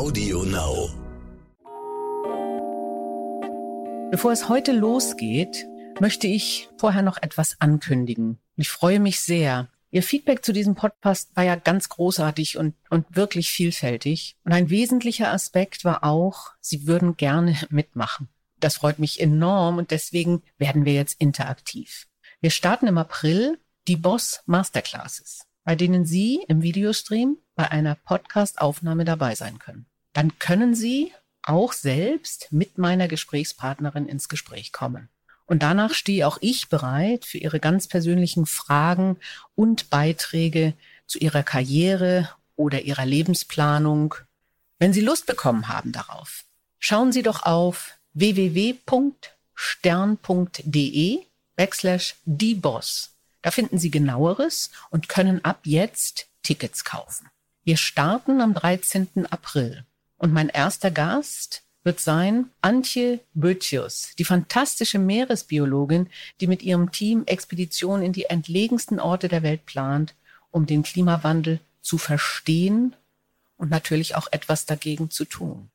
Audio Now. Bevor es heute losgeht, möchte ich vorher noch etwas ankündigen. Ich freue mich sehr. Ihr Feedback zu diesem Podcast war ja ganz großartig und, und wirklich vielfältig. Und ein wesentlicher Aspekt war auch, Sie würden gerne mitmachen. Das freut mich enorm und deswegen werden wir jetzt interaktiv. Wir starten im April die Boss Masterclasses bei denen Sie im Videostream bei einer Podcast-Aufnahme dabei sein können. Dann können Sie auch selbst mit meiner Gesprächspartnerin ins Gespräch kommen. Und danach stehe auch ich bereit für Ihre ganz persönlichen Fragen und Beiträge zu Ihrer Karriere oder Ihrer Lebensplanung. Wenn Sie Lust bekommen haben darauf, schauen Sie doch auf www.stern.de backslash die Boss da finden Sie genaueres und können ab jetzt Tickets kaufen. Wir starten am 13. April und mein erster Gast wird sein Antje Bötjus, die fantastische Meeresbiologin, die mit ihrem Team Expeditionen in die entlegensten Orte der Welt plant, um den Klimawandel zu verstehen und natürlich auch etwas dagegen zu tun.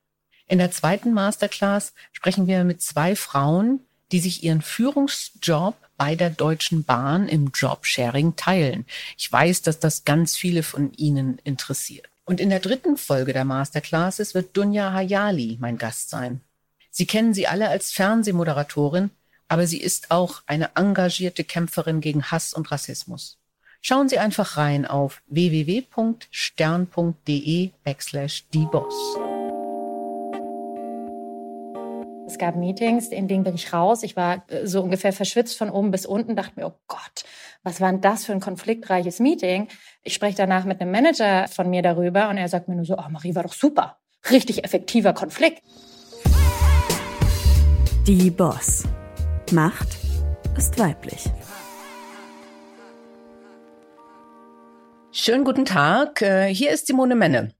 In der zweiten Masterclass sprechen wir mit zwei Frauen, die sich ihren Führungsjob bei der Deutschen Bahn im Jobsharing teilen. Ich weiß, dass das ganz viele von Ihnen interessiert. Und in der dritten Folge der Masterclasses wird Dunja Hayali mein Gast sein. Sie kennen sie alle als Fernsehmoderatorin, aber sie ist auch eine engagierte Kämpferin gegen Hass und Rassismus. Schauen Sie einfach rein auf www.stern.de backslash die Boss. Es gab Meetings, in denen bin ich raus. Ich war äh, so ungefähr verschwitzt von oben bis unten, dachte mir, oh Gott, was war denn das für ein konfliktreiches Meeting? Ich spreche danach mit einem Manager von mir darüber und er sagt mir nur so, oh Marie, war doch super. Richtig effektiver Konflikt. Die Boss. Macht ist weiblich. Schönen guten Tag, äh, hier ist Simone Menne.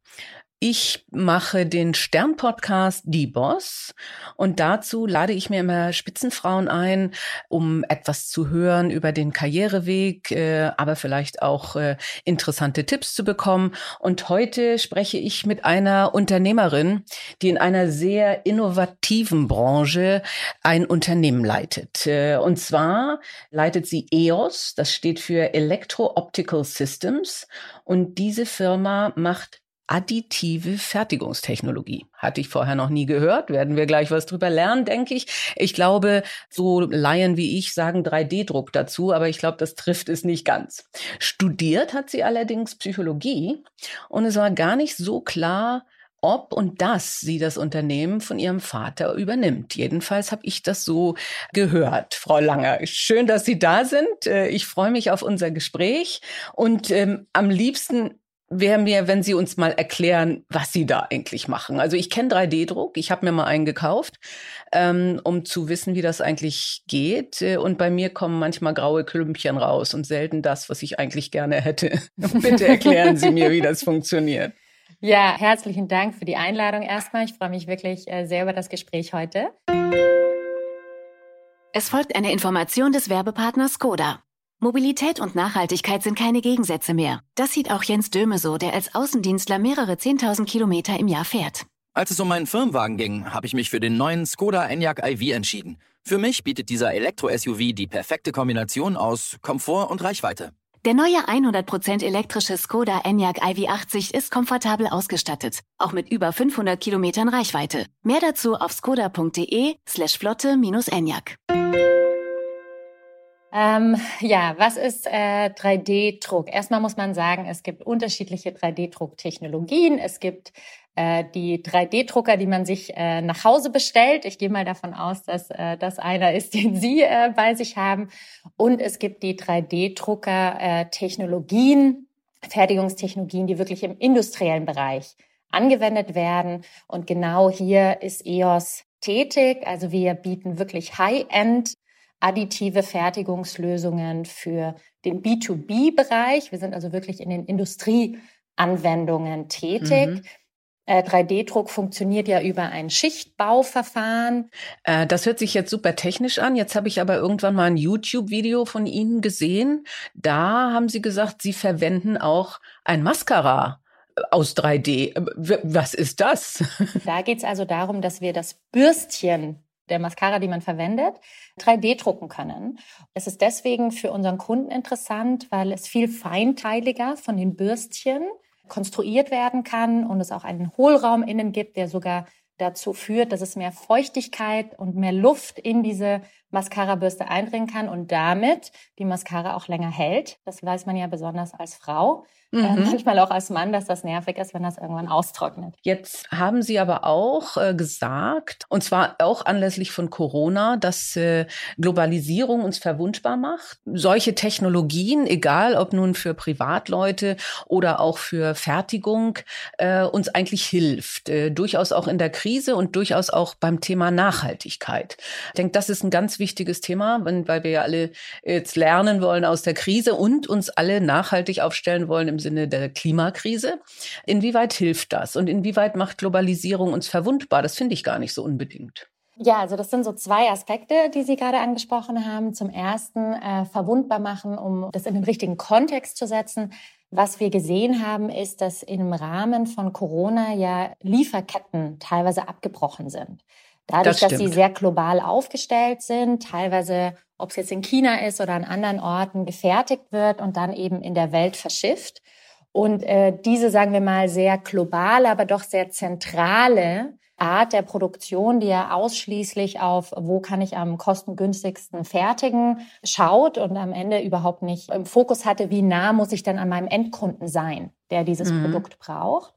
Ich mache den Stern-Podcast Die Boss und dazu lade ich mir immer Spitzenfrauen ein, um etwas zu hören über den Karriereweg, äh, aber vielleicht auch äh, interessante Tipps zu bekommen. Und heute spreche ich mit einer Unternehmerin, die in einer sehr innovativen Branche ein Unternehmen leitet. Äh, und zwar leitet sie EOS, das steht für Electro-Optical Systems. Und diese Firma macht additive Fertigungstechnologie. Hatte ich vorher noch nie gehört, werden wir gleich was drüber lernen, denke ich. Ich glaube, so Laien wie ich sagen 3D-Druck dazu, aber ich glaube, das trifft es nicht ganz. Studiert hat sie allerdings Psychologie und es war gar nicht so klar, ob und dass sie das Unternehmen von ihrem Vater übernimmt. Jedenfalls habe ich das so gehört, Frau Langer. Schön, dass Sie da sind. Äh, ich freue mich auf unser Gespräch und ähm, am liebsten wäre mir, wenn Sie uns mal erklären, was Sie da eigentlich machen. Also ich kenne 3D-Druck, ich habe mir mal einen gekauft, ähm, um zu wissen, wie das eigentlich geht. Äh, und bei mir kommen manchmal graue Klümpchen raus und selten das, was ich eigentlich gerne hätte. Bitte erklären Sie mir, wie das funktioniert. Ja, herzlichen Dank für die Einladung erstmal. Ich freue mich wirklich äh, sehr über das Gespräch heute. Es folgt eine Information des Werbepartners Skoda. Mobilität und Nachhaltigkeit sind keine Gegensätze mehr. Das sieht auch Jens Döme so, der als Außendienstler mehrere 10.000 Kilometer im Jahr fährt. Als es um meinen Firmenwagen ging, habe ich mich für den neuen Skoda Enyaq iV entschieden. Für mich bietet dieser Elektro-SUV die perfekte Kombination aus Komfort und Reichweite. Der neue 100% elektrische Skoda Enyaq iV80 ist komfortabel ausgestattet, auch mit über 500 Kilometern Reichweite. Mehr dazu auf skoda.de slash flotte-enyaq. Ähm, ja, was ist äh, 3D-Druck? Erstmal muss man sagen, es gibt unterschiedliche 3D-Drucktechnologien. Es gibt äh, die 3D-Drucker, die man sich äh, nach Hause bestellt. Ich gehe mal davon aus, dass äh, das einer ist, den Sie äh, bei sich haben. Und es gibt die 3D-Drucker-Technologien, äh, Fertigungstechnologien, die wirklich im industriellen Bereich angewendet werden. Und genau hier ist EOS tätig. Also wir bieten wirklich High-End additive Fertigungslösungen für den B2B-Bereich. Wir sind also wirklich in den Industrieanwendungen tätig. Mhm. 3D-Druck äh, funktioniert ja über ein Schichtbauverfahren. Äh, das hört sich jetzt super technisch an. Jetzt habe ich aber irgendwann mal ein YouTube-Video von Ihnen gesehen. Da haben Sie gesagt, Sie verwenden auch ein Mascara aus 3D. Was ist das? Da geht es also darum, dass wir das Bürstchen der Mascara, die man verwendet, 3D drucken können. Es ist deswegen für unseren Kunden interessant, weil es viel feinteiliger von den Bürstchen konstruiert werden kann und es auch einen Hohlraum innen gibt, der sogar dazu führt, dass es mehr Feuchtigkeit und mehr Luft in diese Mascara-Bürste eindringen kann und damit die Mascara auch länger hält. Das weiß man ja besonders als Frau. Äh, mhm. Äh, manchmal auch als Mann, dass das nervig ist, wenn das irgendwann austrocknet. Jetzt haben Sie aber auch äh, gesagt, und zwar auch anlässlich von Corona, dass äh, Globalisierung uns verwundbar macht. Solche Technologien, egal ob nun für Privatleute oder auch für Fertigung, äh, uns eigentlich hilft. Äh, durchaus auch in der Krise und durchaus auch beim Thema Nachhaltigkeit. Ich denke, das ist ein ganz wichtiges Thema, weil wir ja alle jetzt lernen wollen aus der Krise und uns alle nachhaltig aufstellen wollen im Sinne der Klimakrise. Inwieweit hilft das und inwieweit macht Globalisierung uns verwundbar? Das finde ich gar nicht so unbedingt. Ja, also das sind so zwei Aspekte, die Sie gerade angesprochen haben. Zum ersten äh, verwundbar machen, um das in den richtigen Kontext zu setzen. Was wir gesehen haben, ist, dass im Rahmen von Corona ja Lieferketten teilweise abgebrochen sind. Dadurch, das dass sie sehr global aufgestellt sind, teilweise, ob es jetzt in China ist oder an anderen Orten, gefertigt wird und dann eben in der Welt verschifft. Und äh, diese, sagen wir mal, sehr globale, aber doch sehr zentrale Art der Produktion, die ja ausschließlich auf, wo kann ich am kostengünstigsten fertigen, schaut und am Ende überhaupt nicht im Fokus hatte, wie nah muss ich dann an meinem Endkunden sein, der dieses mhm. Produkt braucht.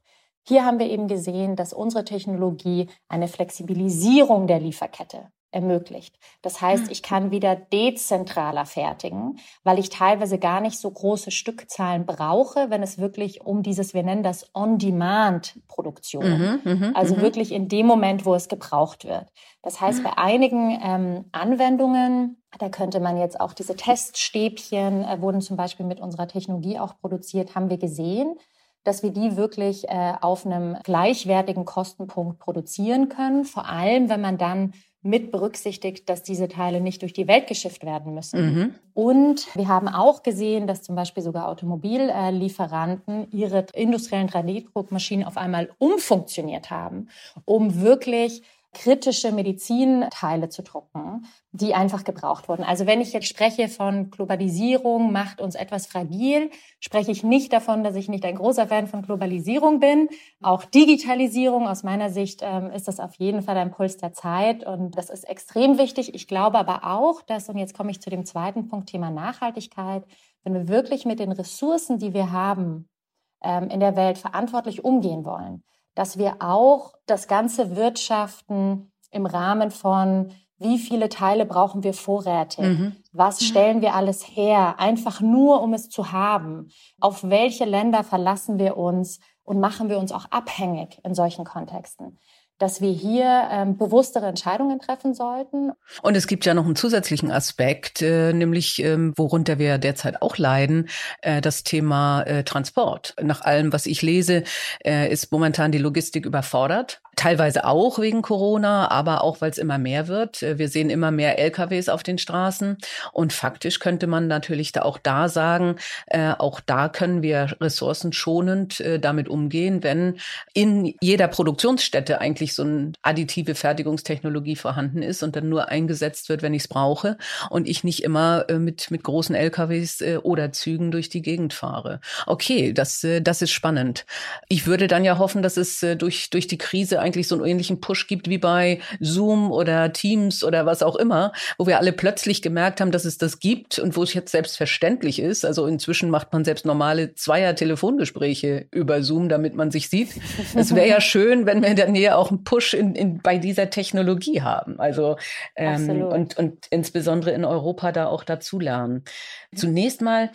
Hier haben wir eben gesehen, dass unsere Technologie eine Flexibilisierung der Lieferkette ermöglicht. Das heißt, hm. ich kann wieder dezentraler fertigen, weil ich teilweise gar nicht so große Stückzahlen brauche, wenn es wirklich um dieses, wir nennen das On-Demand-Produktion, mhm, mhm, also mhm. wirklich in dem Moment, wo es gebraucht wird. Das heißt, bei einigen ähm, Anwendungen, da könnte man jetzt auch diese Teststäbchen, äh, wurden zum Beispiel mit unserer Technologie auch produziert, haben wir gesehen, dass wir die wirklich äh, auf einem gleichwertigen Kostenpunkt produzieren können. Vor allem, wenn man dann mit berücksichtigt, dass diese Teile nicht durch die Welt geschifft werden müssen. Mhm. Und wir haben auch gesehen, dass zum Beispiel sogar Automobillieferanten ihre industriellen 3D-Druckmaschinen auf einmal umfunktioniert haben, um wirklich kritische Medizinteile zu drucken, die einfach gebraucht wurden. Also wenn ich jetzt spreche von Globalisierung macht uns etwas fragil, spreche ich nicht davon, dass ich nicht ein großer Fan von Globalisierung bin. Auch Digitalisierung aus meiner Sicht ähm, ist das auf jeden Fall ein Puls der Zeit und das ist extrem wichtig. Ich glaube aber auch, dass, und jetzt komme ich zu dem zweiten Punkt, Thema Nachhaltigkeit, wenn wir wirklich mit den Ressourcen, die wir haben, ähm, in der Welt verantwortlich umgehen wollen, dass wir auch das ganze Wirtschaften im Rahmen von wie viele Teile brauchen wir vorrätig? Mhm. Was stellen wir alles her? Einfach nur, um es zu haben. Auf welche Länder verlassen wir uns und machen wir uns auch abhängig in solchen Kontexten? Dass wir hier ähm, bewusstere Entscheidungen treffen sollten. Und es gibt ja noch einen zusätzlichen Aspekt, äh, nämlich ähm, worunter wir derzeit auch leiden, äh, das Thema äh, Transport. Nach allem, was ich lese, äh, ist momentan die Logistik überfordert. Teilweise auch wegen Corona, aber auch weil es immer mehr wird. Äh, wir sehen immer mehr LKWs auf den Straßen und faktisch könnte man natürlich da auch da sagen, äh, auch da können wir ressourcenschonend äh, damit umgehen, wenn in jeder Produktionsstätte eigentlich so eine additive Fertigungstechnologie vorhanden ist und dann nur eingesetzt wird, wenn ich es brauche und ich nicht immer äh, mit mit großen LKWs äh, oder Zügen durch die Gegend fahre. Okay, das äh, das ist spannend. Ich würde dann ja hoffen, dass es durch durch die Krise eigentlich so einen ähnlichen Push gibt wie bei Zoom oder Teams oder was auch immer, wo wir alle plötzlich gemerkt haben, dass es das gibt und wo es jetzt selbstverständlich ist. Also inzwischen macht man selbst normale Zweier-Telefongespräche über Zoom, damit man sich sieht. Es wäre ja schön, wenn wir dann hier auch einen Push in, in, bei dieser Technologie haben. Also ähm, und, und insbesondere in Europa da auch dazu lernen. Zunächst mal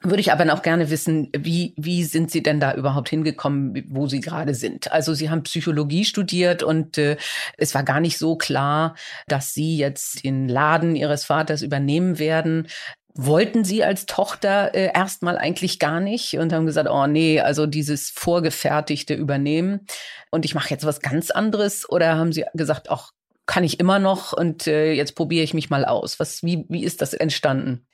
würde ich aber noch gerne wissen, wie, wie sind Sie denn da überhaupt hingekommen, wo Sie gerade sind? Also Sie haben Psychologie studiert und äh, es war gar nicht so klar, dass Sie jetzt den Laden Ihres Vaters übernehmen werden wollten sie als Tochter äh, erstmal eigentlich gar nicht und haben gesagt, oh nee, also dieses vorgefertigte übernehmen und ich mache jetzt was ganz anderes oder haben sie gesagt, ach, kann ich immer noch und äh, jetzt probiere ich mich mal aus. Was wie wie ist das entstanden?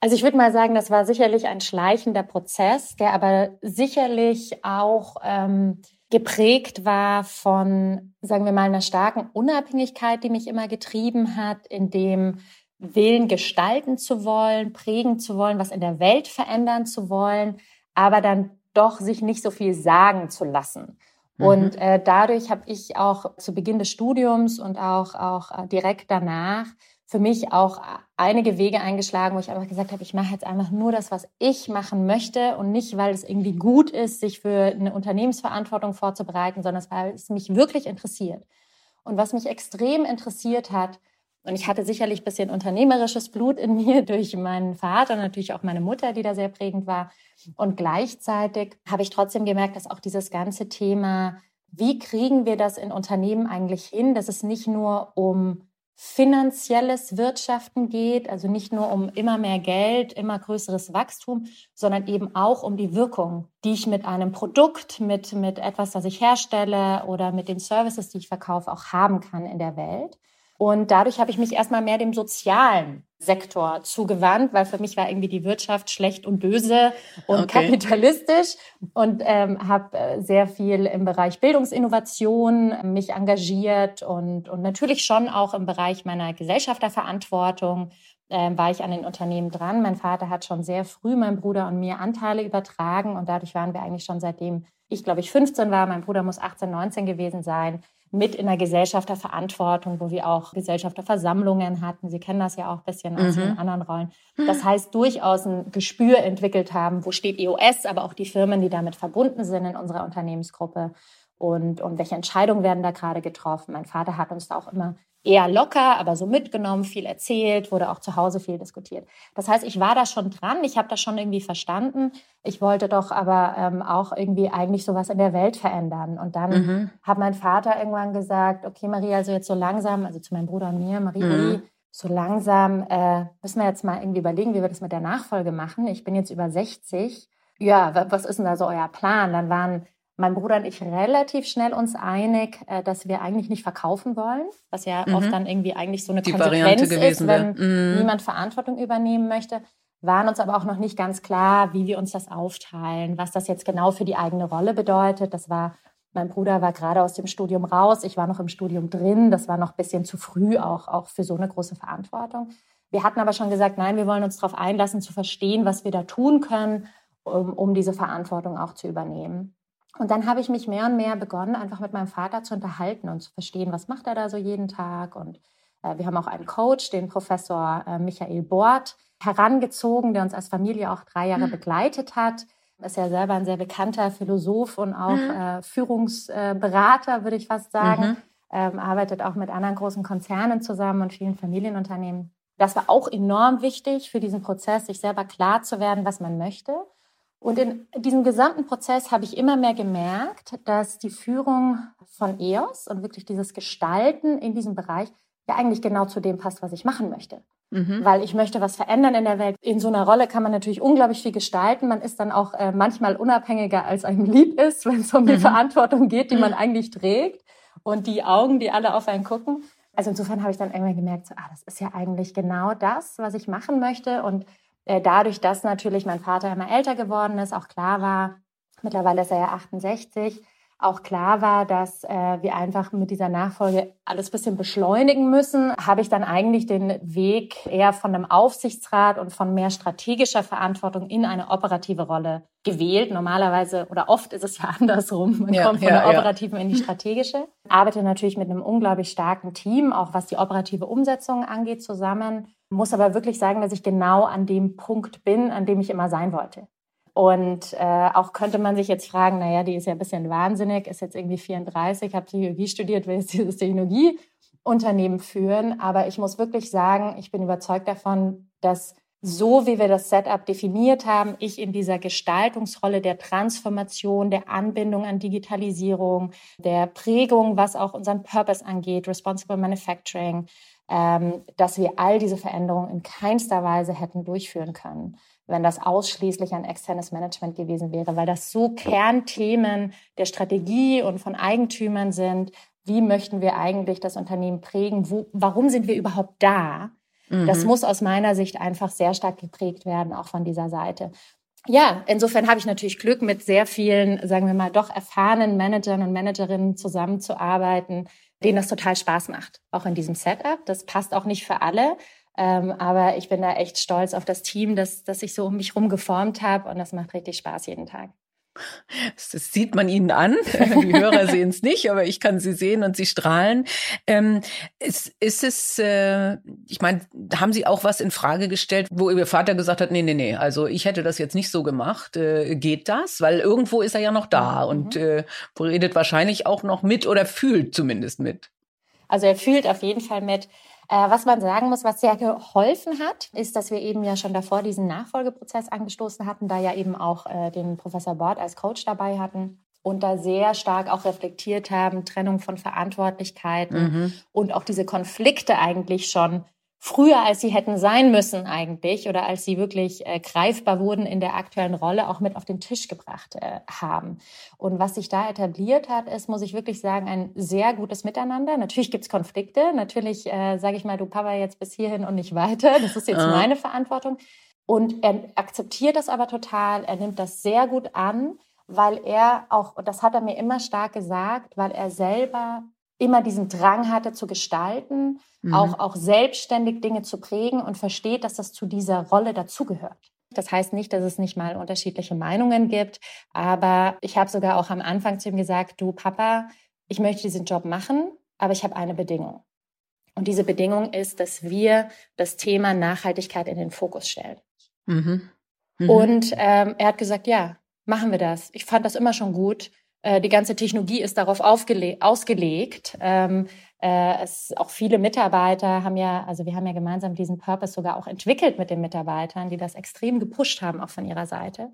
Also ich würde mal sagen, das war sicherlich ein schleichender Prozess, der aber sicherlich auch ähm, geprägt war von, sagen wir mal, einer starken Unabhängigkeit, die mich immer getrieben hat, in dem Willen gestalten zu wollen, prägen zu wollen, was in der Welt verändern zu wollen, aber dann doch sich nicht so viel sagen zu lassen. Mhm. Und äh, dadurch habe ich auch zu Beginn des Studiums und auch, auch äh, direkt danach für mich auch einige Wege eingeschlagen, wo ich einfach gesagt habe, ich mache jetzt einfach nur das, was ich machen möchte und nicht, weil es irgendwie gut ist, sich für eine Unternehmensverantwortung vorzubereiten, sondern weil es mich wirklich interessiert. Und was mich extrem interessiert hat, und ich hatte sicherlich ein bisschen unternehmerisches Blut in mir durch meinen Vater und natürlich auch meine Mutter, die da sehr prägend war. Und gleichzeitig habe ich trotzdem gemerkt, dass auch dieses ganze Thema, wie kriegen wir das in Unternehmen eigentlich hin, dass es nicht nur um finanzielles Wirtschaften geht, also nicht nur um immer mehr Geld, immer größeres Wachstum, sondern eben auch um die Wirkung, die ich mit einem Produkt, mit, mit etwas, das ich herstelle oder mit den Services, die ich verkaufe, auch haben kann in der Welt. Und dadurch habe ich mich erstmal mehr dem sozialen Sektor zugewandt, weil für mich war irgendwie die Wirtschaft schlecht und böse und okay. kapitalistisch und ähm, habe äh, sehr viel im Bereich Bildungsinnovation äh, mich engagiert und, und natürlich schon auch im Bereich meiner Gesellschafterverantwortung äh, war ich an den Unternehmen dran. Mein Vater hat schon sehr früh meinem Bruder und mir Anteile übertragen und dadurch waren wir eigentlich schon seitdem ich glaube ich 15 war, mein Bruder muss 18, 19 gewesen sein, mit in der Gesellschafterverantwortung, wo wir auch Gesellschafterversammlungen hatten. Sie kennen das ja auch ein bisschen aus mhm. den anderen Rollen. Das heißt, durchaus ein Gespür entwickelt haben, wo steht EOS, aber auch die Firmen, die damit verbunden sind in unserer Unternehmensgruppe und, und welche Entscheidungen werden da gerade getroffen. Mein Vater hat uns da auch immer eher locker, aber so mitgenommen, viel erzählt, wurde auch zu Hause viel diskutiert. Das heißt, ich war da schon dran, ich habe das schon irgendwie verstanden. Ich wollte doch aber ähm, auch irgendwie eigentlich sowas in der Welt verändern. Und dann mhm. hat mein Vater irgendwann gesagt, okay, Marie, also jetzt so langsam, also zu meinem Bruder und mir, Marie, mhm. so langsam äh, müssen wir jetzt mal irgendwie überlegen, wie wir das mit der Nachfolge machen. Ich bin jetzt über 60. Ja, was ist denn da so euer Plan? Dann waren mein Bruder und ich relativ schnell uns einig, äh, dass wir eigentlich nicht verkaufen wollen, was ja mhm. oft dann irgendwie eigentlich so eine Die Konsequenz ist, wenn mhm. niemand Verantwortung übernehmen möchte. Waren uns aber auch noch nicht ganz klar, wie wir uns das aufteilen, was das jetzt genau für die eigene Rolle bedeutet. Das war, mein Bruder war gerade aus dem Studium raus, ich war noch im Studium drin. Das war noch ein bisschen zu früh auch, auch für so eine große Verantwortung. Wir hatten aber schon gesagt, nein, wir wollen uns darauf einlassen, zu verstehen, was wir da tun können, um, um diese Verantwortung auch zu übernehmen. Und dann habe ich mich mehr und mehr begonnen, einfach mit meinem Vater zu unterhalten und zu verstehen, was macht er da so jeden Tag. Und äh, wir haben auch einen Coach, den Professor äh, Michael Bort, herangezogen, der uns als Familie auch drei Jahre mhm. begleitet hat. Ist ja selber ein sehr bekannter Philosoph und auch mhm. äh, Führungsberater, würde ich fast sagen. Mhm. Ähm, arbeitet auch mit anderen großen Konzernen zusammen und vielen Familienunternehmen. Das war auch enorm wichtig für diesen Prozess, sich selber klar zu werden, was man möchte. Und in diesem gesamten Prozess habe ich immer mehr gemerkt, dass die Führung von EOS und wirklich dieses Gestalten in diesem Bereich ja eigentlich genau zu dem passt, was ich machen möchte. Mhm. Weil ich möchte was verändern in der Welt. In so einer Rolle kann man natürlich unglaublich viel gestalten. Man ist dann auch äh, manchmal unabhängiger, als einem lieb ist, wenn es um die mhm. Verantwortung geht, die man eigentlich trägt und die Augen, die alle auf einen gucken. Also insofern habe ich dann irgendwann gemerkt, so, ah, das ist ja eigentlich genau das, was ich machen möchte. Und äh, dadurch, dass natürlich mein Vater immer älter geworden ist, auch klar war, mittlerweile ist er ja 68, auch klar war, dass äh, wir einfach mit dieser Nachfolge alles bisschen beschleunigen müssen, habe ich dann eigentlich den Weg eher von einem Aufsichtsrat und von mehr strategischer Verantwortung in eine operative Rolle gewählt. Normalerweise oder oft ist es ja andersrum. Man ja, kommt von ja, der operativen ja. in die strategische. Arbeite natürlich mit einem unglaublich starken Team, auch was die operative Umsetzung angeht, zusammen. Muss aber wirklich sagen, dass ich genau an dem Punkt bin, an dem ich immer sein wollte. Und äh, auch könnte man sich jetzt fragen, naja, die ist ja ein bisschen wahnsinnig, ist jetzt irgendwie 34, hat Psychologie studiert, will jetzt dieses Technologieunternehmen führen. Aber ich muss wirklich sagen, ich bin überzeugt davon, dass so wie wir das Setup definiert haben, ich in dieser Gestaltungsrolle der Transformation, der Anbindung an Digitalisierung, der Prägung, was auch unseren Purpose angeht, Responsible Manufacturing, ähm, dass wir all diese Veränderungen in keinster Weise hätten durchführen können wenn das ausschließlich ein externes Management gewesen wäre, weil das so Kernthemen der Strategie und von Eigentümern sind. Wie möchten wir eigentlich das Unternehmen prägen? Wo, warum sind wir überhaupt da? Mhm. Das muss aus meiner Sicht einfach sehr stark geprägt werden, auch von dieser Seite. Ja, insofern habe ich natürlich Glück, mit sehr vielen, sagen wir mal, doch erfahrenen Managern und Managerinnen zusammenzuarbeiten, denen das total Spaß macht, auch in diesem Setup. Das passt auch nicht für alle, ähm, aber ich bin da echt stolz auf das Team, das, das ich so um mich rum geformt habe und das macht richtig Spaß jeden Tag. Das sieht man ihnen an. Die Hörer sehen es nicht, aber ich kann sie sehen und sie strahlen. Ähm, ist, ist es, äh, ich meine, haben Sie auch was in Frage gestellt, wo Ihr Vater gesagt hat, nee, nee, nee, also ich hätte das jetzt nicht so gemacht. Äh, geht das? Weil irgendwo ist er ja noch da mhm. und äh, redet wahrscheinlich auch noch mit oder fühlt zumindest mit. Also er fühlt auf jeden Fall mit. Äh, was man sagen muss, was sehr geholfen hat, ist, dass wir eben ja schon davor diesen Nachfolgeprozess angestoßen hatten, da ja eben auch äh, den Professor Bord als Coach dabei hatten und da sehr stark auch reflektiert haben, Trennung von Verantwortlichkeiten mhm. und auch diese Konflikte eigentlich schon früher, als sie hätten sein müssen eigentlich oder als sie wirklich äh, greifbar wurden in der aktuellen Rolle, auch mit auf den Tisch gebracht äh, haben. Und was sich da etabliert hat, ist, muss ich wirklich sagen, ein sehr gutes Miteinander. Natürlich gibt's Konflikte. Natürlich äh, sage ich mal, du Papa jetzt bis hierhin und nicht weiter. Das ist jetzt ah. meine Verantwortung. Und er akzeptiert das aber total. Er nimmt das sehr gut an, weil er auch, und das hat er mir immer stark gesagt, weil er selber immer diesen Drang hatte zu gestalten, mhm. auch, auch selbstständig Dinge zu prägen und versteht, dass das zu dieser Rolle dazugehört. Das heißt nicht, dass es nicht mal unterschiedliche Meinungen gibt, aber ich habe sogar auch am Anfang zu ihm gesagt, du Papa, ich möchte diesen Job machen, aber ich habe eine Bedingung. Und diese Bedingung ist, dass wir das Thema Nachhaltigkeit in den Fokus stellen. Mhm. Mhm. Und ähm, er hat gesagt, ja, machen wir das. Ich fand das immer schon gut. Äh, die ganze Technologie ist darauf ausgelegt. Ähm, äh, es, auch viele Mitarbeiter haben ja, also wir haben ja gemeinsam diesen Purpose sogar auch entwickelt mit den Mitarbeitern, die das extrem gepusht haben, auch von ihrer Seite.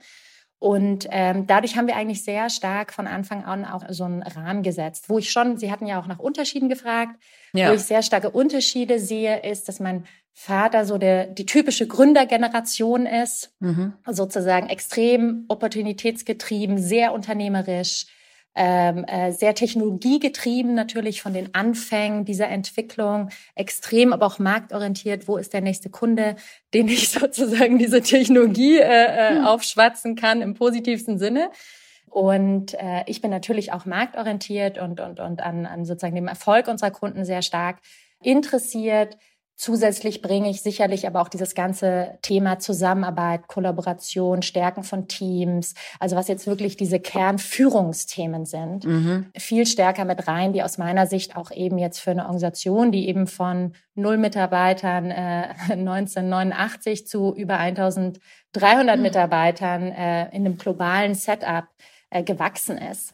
Und ähm, dadurch haben wir eigentlich sehr stark von Anfang an auch so einen Rahmen gesetzt, wo ich schon, Sie hatten ja auch nach Unterschieden gefragt, ja. wo ich sehr starke Unterschiede sehe, ist, dass mein Vater so der, die typische Gründergeneration ist, mhm. sozusagen extrem opportunitätsgetrieben, sehr unternehmerisch, ähm, äh, sehr technologiegetrieben natürlich von den Anfängen dieser Entwicklung, extrem aber auch marktorientiert, wo ist der nächste Kunde, den ich sozusagen diese Technologie äh, äh, aufschwatzen kann im positivsten Sinne. Und äh, ich bin natürlich auch marktorientiert und, und, und an, an sozusagen dem Erfolg unserer Kunden sehr stark interessiert. Zusätzlich bringe ich sicherlich aber auch dieses ganze Thema Zusammenarbeit, Kollaboration, Stärken von Teams, also was jetzt wirklich diese Kernführungsthemen sind, mhm. viel stärker mit rein, die aus meiner Sicht auch eben jetzt für eine Organisation, die eben von null Mitarbeitern äh, 1989 zu über 1300 mhm. Mitarbeitern äh, in einem globalen Setup äh, gewachsen ist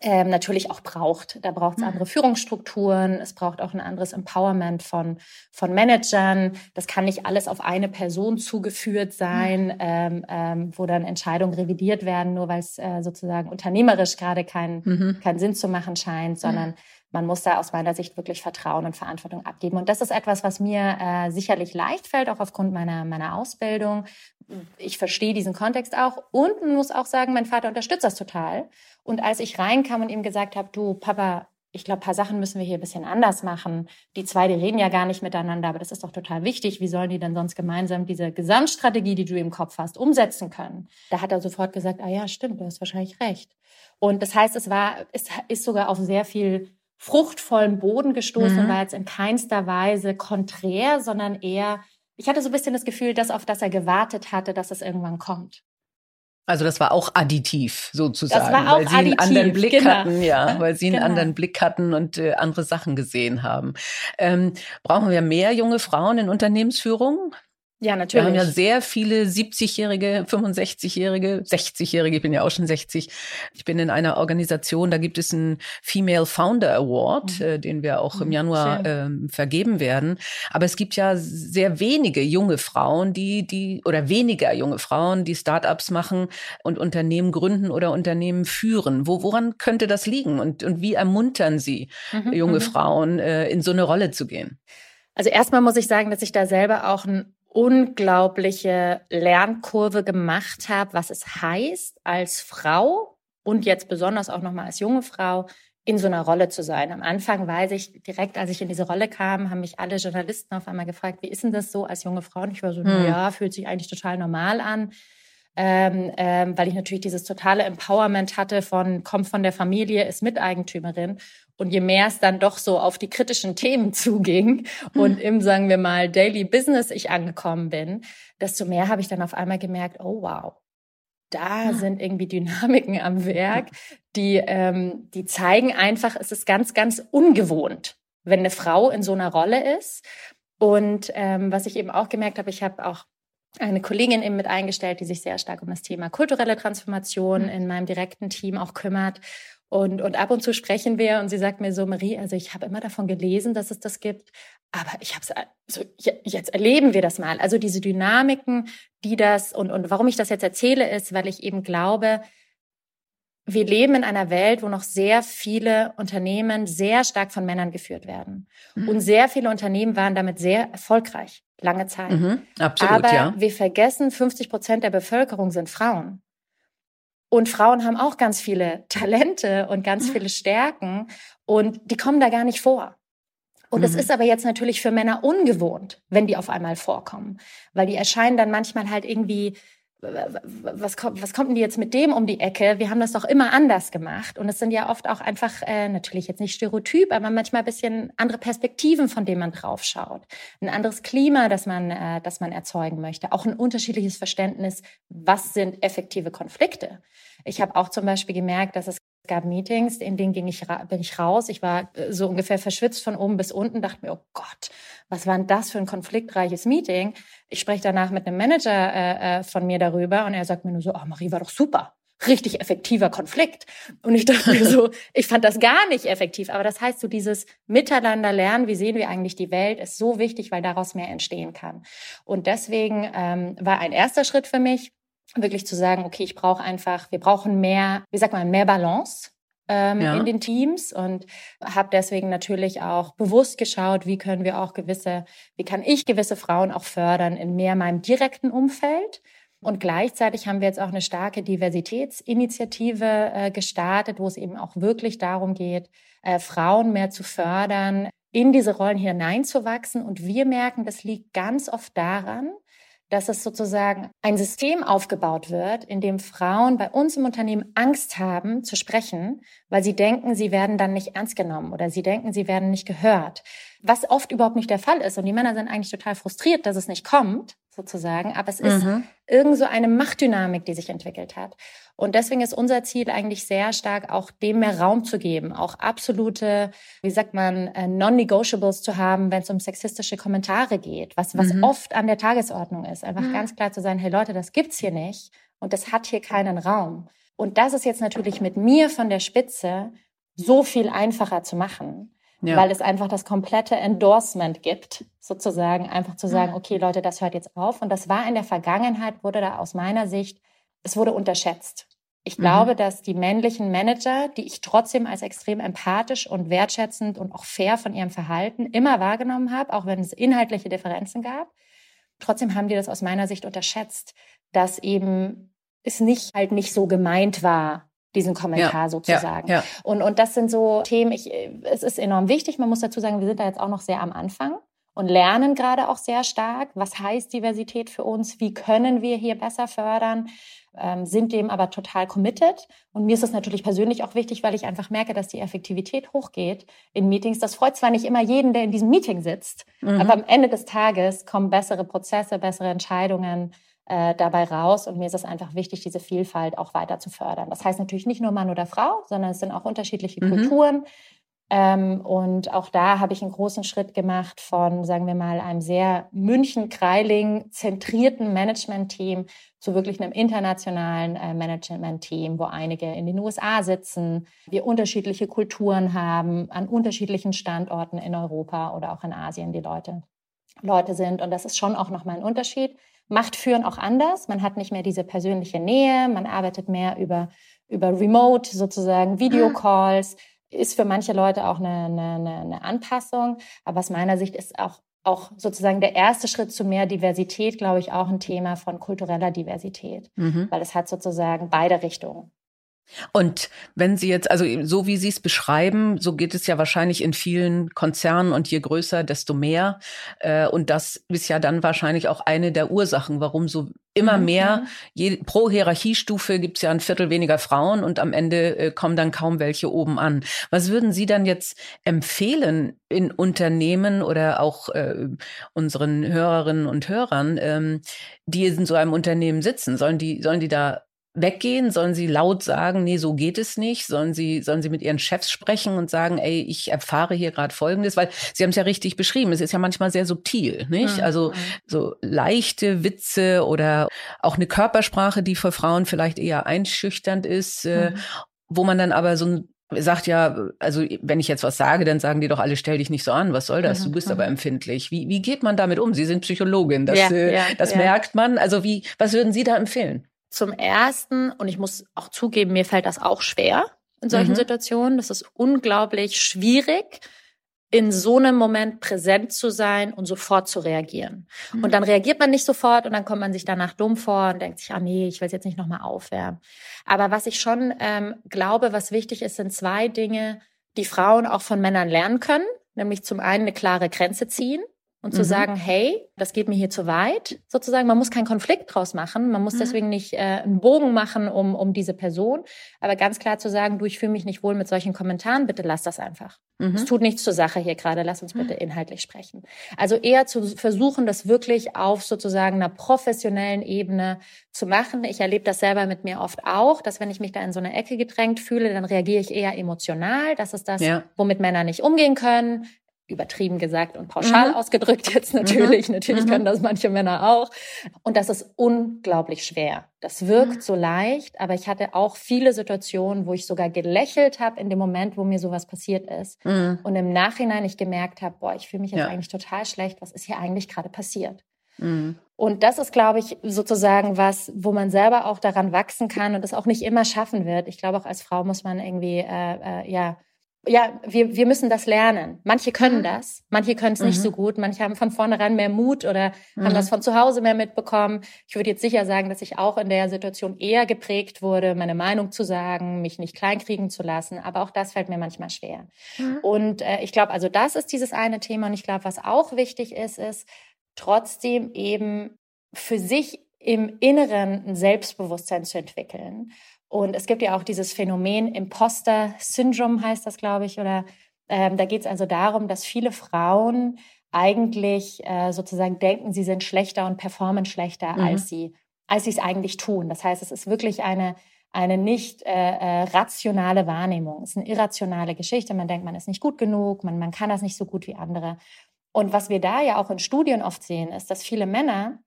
ähm, natürlich auch braucht. Da braucht es mhm. andere Führungsstrukturen, es braucht auch ein anderes Empowerment von, von Managern. Das kann nicht alles auf eine Person zugeführt sein, mhm. ähm, ähm, wo dann Entscheidungen revidiert werden, nur weil es äh, sozusagen unternehmerisch gerade keinen mhm. keinen Sinn zu machen scheint, sondern man muss da aus meiner Sicht wirklich Vertrauen und Verantwortung abgeben. Und das ist etwas, was mir äh, sicherlich leicht fällt, auch aufgrund meiner, meiner Ausbildung. Ich verstehe diesen Kontext auch und muss auch sagen, mein Vater unterstützt das total. Und als ich reinkam und ihm gesagt habe, du Papa, ich glaube, paar Sachen müssen wir hier ein bisschen anders machen. Die zwei, die reden ja gar nicht miteinander, aber das ist doch total wichtig. Wie sollen die denn sonst gemeinsam diese Gesamtstrategie, die du im Kopf hast, umsetzen können? Da hat er sofort gesagt, ah ja, stimmt, du hast wahrscheinlich recht. Und das heißt, es war, es ist sogar auf sehr viel fruchtvollen Boden gestoßen mhm. und war jetzt in keinster Weise konträr, sondern eher, ich hatte so ein bisschen das Gefühl, dass auf das er gewartet hatte, dass es irgendwann kommt. Also das war auch additiv sozusagen, das war auch weil sie additiv, einen anderen Blick genau. hatten, ja, weil sie einen genau. anderen Blick hatten und äh, andere Sachen gesehen haben. Ähm, brauchen wir mehr junge Frauen in Unternehmensführung? Ja, natürlich. Wir haben ja sehr viele 70-Jährige, 65-Jährige, 60-Jährige, ich bin ja auch schon 60. Ich bin in einer Organisation, da gibt es einen Female Founder Award, mhm. äh, den wir auch im mhm, Januar äh, vergeben werden. Aber es gibt ja sehr wenige junge Frauen, die, die, oder weniger junge Frauen, die Startups machen und Unternehmen gründen oder Unternehmen führen. Wo, woran könnte das liegen? Und, und wie ermuntern Sie mhm, junge mhm. Frauen, äh, in so eine Rolle zu gehen? Also erstmal muss ich sagen, dass ich da selber auch ein unglaubliche Lernkurve gemacht habe, was es heißt, als Frau und jetzt besonders auch nochmal als junge Frau in so einer Rolle zu sein. Am Anfang weiß ich, direkt als ich in diese Rolle kam, haben mich alle Journalisten auf einmal gefragt, wie ist denn das so als junge Frau? Und ich war so, hm. ja, fühlt sich eigentlich total normal an. Ähm, ähm, weil ich natürlich dieses totale Empowerment hatte von, kommt von der Familie, ist Miteigentümerin. Und je mehr es dann doch so auf die kritischen Themen zuging hm. und im, sagen wir mal, Daily Business ich angekommen bin, desto mehr habe ich dann auf einmal gemerkt, oh wow, da sind irgendwie Dynamiken am Werk, die, ähm, die zeigen einfach, es ist ganz, ganz ungewohnt, wenn eine Frau in so einer Rolle ist. Und ähm, was ich eben auch gemerkt habe, ich habe auch eine Kollegin eben mit eingestellt, die sich sehr stark um das Thema kulturelle Transformation mhm. in meinem direkten Team auch kümmert. Und, und ab und zu sprechen wir und sie sagt mir so, Marie, also ich habe immer davon gelesen, dass es das gibt, aber ich habe es, also jetzt erleben wir das mal. Also diese Dynamiken, die das und, und warum ich das jetzt erzähle, ist, weil ich eben glaube, wir leben in einer Welt, wo noch sehr viele Unternehmen sehr stark von Männern geführt werden. Mhm. Und sehr viele Unternehmen waren damit sehr erfolgreich, lange Zeit. Mhm, absolut, Aber ja. wir vergessen, 50 Prozent der Bevölkerung sind Frauen. Und Frauen haben auch ganz viele Talente und ganz mhm. viele Stärken und die kommen da gar nicht vor. Und es mhm. ist aber jetzt natürlich für Männer ungewohnt, wenn die auf einmal vorkommen, weil die erscheinen dann manchmal halt irgendwie was kommt, was kommt denn die jetzt mit dem um die Ecke? Wir haben das doch immer anders gemacht. Und es sind ja oft auch einfach, äh, natürlich jetzt nicht Stereotyp, aber manchmal ein bisschen andere Perspektiven, von denen man drauf schaut. Ein anderes Klima, das man, äh, das man erzeugen möchte. Auch ein unterschiedliches Verständnis, was sind effektive Konflikte. Ich habe auch zum Beispiel gemerkt, dass es gab Meetings, in denen ging ich, bin ich raus. Ich war äh, so ungefähr verschwitzt von oben bis unten, dachte mir, oh Gott, was war denn das für ein konfliktreiches Meeting? Ich spreche danach mit einem Manager äh, äh, von mir darüber und er sagt mir nur so, oh Marie, war doch super. Richtig effektiver Konflikt. Und ich dachte mir so, ich fand das gar nicht effektiv. Aber das heißt, so dieses Miteinander lernen, wie sehen wir eigentlich die Welt, ist so wichtig, weil daraus mehr entstehen kann. Und deswegen ähm, war ein erster Schritt für mich, wirklich zu sagen, okay, ich brauche einfach, wir brauchen mehr, wie sagt man, mehr Balance ähm, ja. in den Teams und habe deswegen natürlich auch bewusst geschaut, wie können wir auch gewisse, wie kann ich gewisse Frauen auch fördern in mehr meinem direkten Umfeld. Und gleichzeitig haben wir jetzt auch eine starke Diversitätsinitiative äh, gestartet, wo es eben auch wirklich darum geht, äh, Frauen mehr zu fördern, in diese Rollen hineinzuwachsen. Und wir merken, das liegt ganz oft daran, dass es sozusagen ein System aufgebaut wird, in dem Frauen bei uns im Unternehmen Angst haben zu sprechen, weil sie denken, sie werden dann nicht ernst genommen oder sie denken, sie werden nicht gehört. Was oft überhaupt nicht der Fall ist. Und die Männer sind eigentlich total frustriert, dass es nicht kommt, sozusagen. Aber es ist mhm. irgend so eine Machtdynamik, die sich entwickelt hat. Und deswegen ist unser Ziel eigentlich sehr stark, auch dem mehr Raum zu geben, auch absolute, wie sagt man, äh, Non-Negotiables zu haben, wenn es um sexistische Kommentare geht, was, was mhm. oft an der Tagesordnung ist. Einfach mhm. ganz klar zu sein, hey Leute, das gibt's hier nicht und das hat hier keinen Raum. Und das ist jetzt natürlich mit mir von der Spitze so viel einfacher zu machen, ja. weil es einfach das komplette Endorsement gibt, sozusagen einfach zu sagen, okay Leute, das hört jetzt auf. Und das war in der Vergangenheit, wurde da aus meiner Sicht, es wurde unterschätzt. Ich mhm. glaube, dass die männlichen Manager, die ich trotzdem als extrem empathisch und wertschätzend und auch fair von ihrem Verhalten immer wahrgenommen habe, auch wenn es inhaltliche Differenzen gab, trotzdem haben die das aus meiner Sicht unterschätzt, dass eben es nicht halt nicht so gemeint war, diesen Kommentar ja, sozusagen. Ja, ja. Und, und das sind so Themen, ich, es ist enorm wichtig. Man muss dazu sagen, wir sind da jetzt auch noch sehr am Anfang und lernen gerade auch sehr stark, was heißt Diversität für uns, wie können wir hier besser fördern, ähm, sind dem aber total committed. Und mir ist das natürlich persönlich auch wichtig, weil ich einfach merke, dass die Effektivität hochgeht in Meetings. Das freut zwar nicht immer jeden, der in diesem Meeting sitzt, mhm. aber am Ende des Tages kommen bessere Prozesse, bessere Entscheidungen äh, dabei raus. Und mir ist es einfach wichtig, diese Vielfalt auch weiter zu fördern. Das heißt natürlich nicht nur Mann oder Frau, sondern es sind auch unterschiedliche mhm. Kulturen. Ähm, und auch da habe ich einen großen Schritt gemacht von, sagen wir mal, einem sehr München-Kreiling zentrierten Management-Team zu wirklich einem internationalen äh, Management-Team, wo einige in den USA sitzen, wir unterschiedliche Kulturen haben, an unterschiedlichen Standorten in Europa oder auch in Asien die Leute, Leute sind. Und das ist schon auch nochmal ein Unterschied macht Führen auch anders. Man hat nicht mehr diese persönliche Nähe, man arbeitet mehr über, über Remote, sozusagen Videocalls. Ist für manche Leute auch eine, eine, eine Anpassung. Aber aus meiner Sicht ist auch, auch sozusagen der erste Schritt zu mehr Diversität, glaube ich, auch ein Thema von kultureller Diversität. Mhm. Weil es hat sozusagen beide Richtungen. Und wenn Sie jetzt, also so wie Sie es beschreiben, so geht es ja wahrscheinlich in vielen Konzernen und je größer, desto mehr. Äh, und das ist ja dann wahrscheinlich auch eine der Ursachen, warum so immer mhm. mehr, je, pro Hierarchiestufe gibt es ja ein Viertel weniger Frauen und am Ende äh, kommen dann kaum welche oben an. Was würden Sie dann jetzt empfehlen in Unternehmen oder auch äh, unseren Hörerinnen und Hörern, ähm, die in so einem Unternehmen sitzen? Sollen die, sollen die da weggehen? Sollen sie laut sagen, nee, so geht es nicht? Sollen sie, sollen sie mit ihren Chefs sprechen und sagen, ey, ich erfahre hier gerade Folgendes? Weil sie haben es ja richtig beschrieben. Es ist ja manchmal sehr subtil, nicht? Mhm. Also so leichte Witze oder auch eine Körpersprache, die für Frauen vielleicht eher einschüchternd ist, äh, mhm. wo man dann aber so ein sagt ja, also wenn ich jetzt was sage, dann sagen die doch alle, stell dich nicht so an, was soll das? Du bist mhm. aber empfindlich. Wie, wie geht man damit um? Sie sind Psychologin, das, ja, äh, ja, das ja. merkt man. Also wie, was würden Sie da empfehlen? Zum ersten, und ich muss auch zugeben, mir fällt das auch schwer in solchen mhm. Situationen. Das ist unglaublich schwierig, in so einem Moment präsent zu sein und sofort zu reagieren. Mhm. Und dann reagiert man nicht sofort und dann kommt man sich danach dumm vor und denkt sich, ah nee, ich will es jetzt nicht nochmal aufwärmen. Aber was ich schon ähm, glaube, was wichtig ist, sind zwei Dinge, die Frauen auch von Männern lernen können. Nämlich zum einen eine klare Grenze ziehen und zu mhm. sagen, hey, das geht mir hier zu weit, sozusagen. Man muss keinen Konflikt draus machen. Man muss mhm. deswegen nicht äh, einen Bogen machen um, um diese Person. Aber ganz klar zu sagen, du, ich fühle mich nicht wohl mit solchen Kommentaren, bitte lass das einfach. Mhm. Es tut nichts zur Sache hier gerade, lass uns bitte mhm. inhaltlich sprechen. Also eher zu versuchen, das wirklich auf sozusagen einer professionellen Ebene zu machen. Ich erlebe das selber mit mir oft auch, dass wenn ich mich da in so eine Ecke gedrängt fühle, dann reagiere ich eher emotional. Das ist das, ja. womit Männer nicht umgehen können übertrieben gesagt und pauschal mhm. ausgedrückt jetzt natürlich. Mhm. Natürlich mhm. können das manche Männer auch. Und das ist unglaublich schwer. Das wirkt mhm. so leicht, aber ich hatte auch viele Situationen, wo ich sogar gelächelt habe in dem Moment, wo mir sowas passiert ist. Mhm. Und im Nachhinein ich gemerkt habe, boah, ich fühle mich jetzt ja. eigentlich total schlecht. Was ist hier eigentlich gerade passiert? Mhm. Und das ist, glaube ich, sozusagen was, wo man selber auch daran wachsen kann und es auch nicht immer schaffen wird. Ich glaube, auch als Frau muss man irgendwie, äh, äh, ja, ja, wir, wir müssen das lernen. Manche können mhm. das, manche können es nicht mhm. so gut, manche haben von vornherein mehr Mut oder mhm. haben das von zu Hause mehr mitbekommen. Ich würde jetzt sicher sagen, dass ich auch in der Situation eher geprägt wurde, meine Meinung zu sagen, mich nicht kleinkriegen zu lassen, aber auch das fällt mir manchmal schwer. Mhm. Und äh, ich glaube, also das ist dieses eine Thema und ich glaube, was auch wichtig ist, ist trotzdem eben für sich im Inneren ein Selbstbewusstsein zu entwickeln und es gibt ja auch dieses Phänomen Imposter-Syndrom heißt das, glaube ich, oder ähm, da geht es also darum, dass viele Frauen eigentlich äh, sozusagen denken, sie sind schlechter und performen schlechter, mhm. als sie als sie es eigentlich tun. Das heißt, es ist wirklich eine eine nicht äh, äh, rationale Wahrnehmung. Es ist eine irrationale Geschichte. Man denkt, man ist nicht gut genug, man, man kann das nicht so gut wie andere. Und was wir da ja auch in Studien oft sehen, ist, dass viele Männer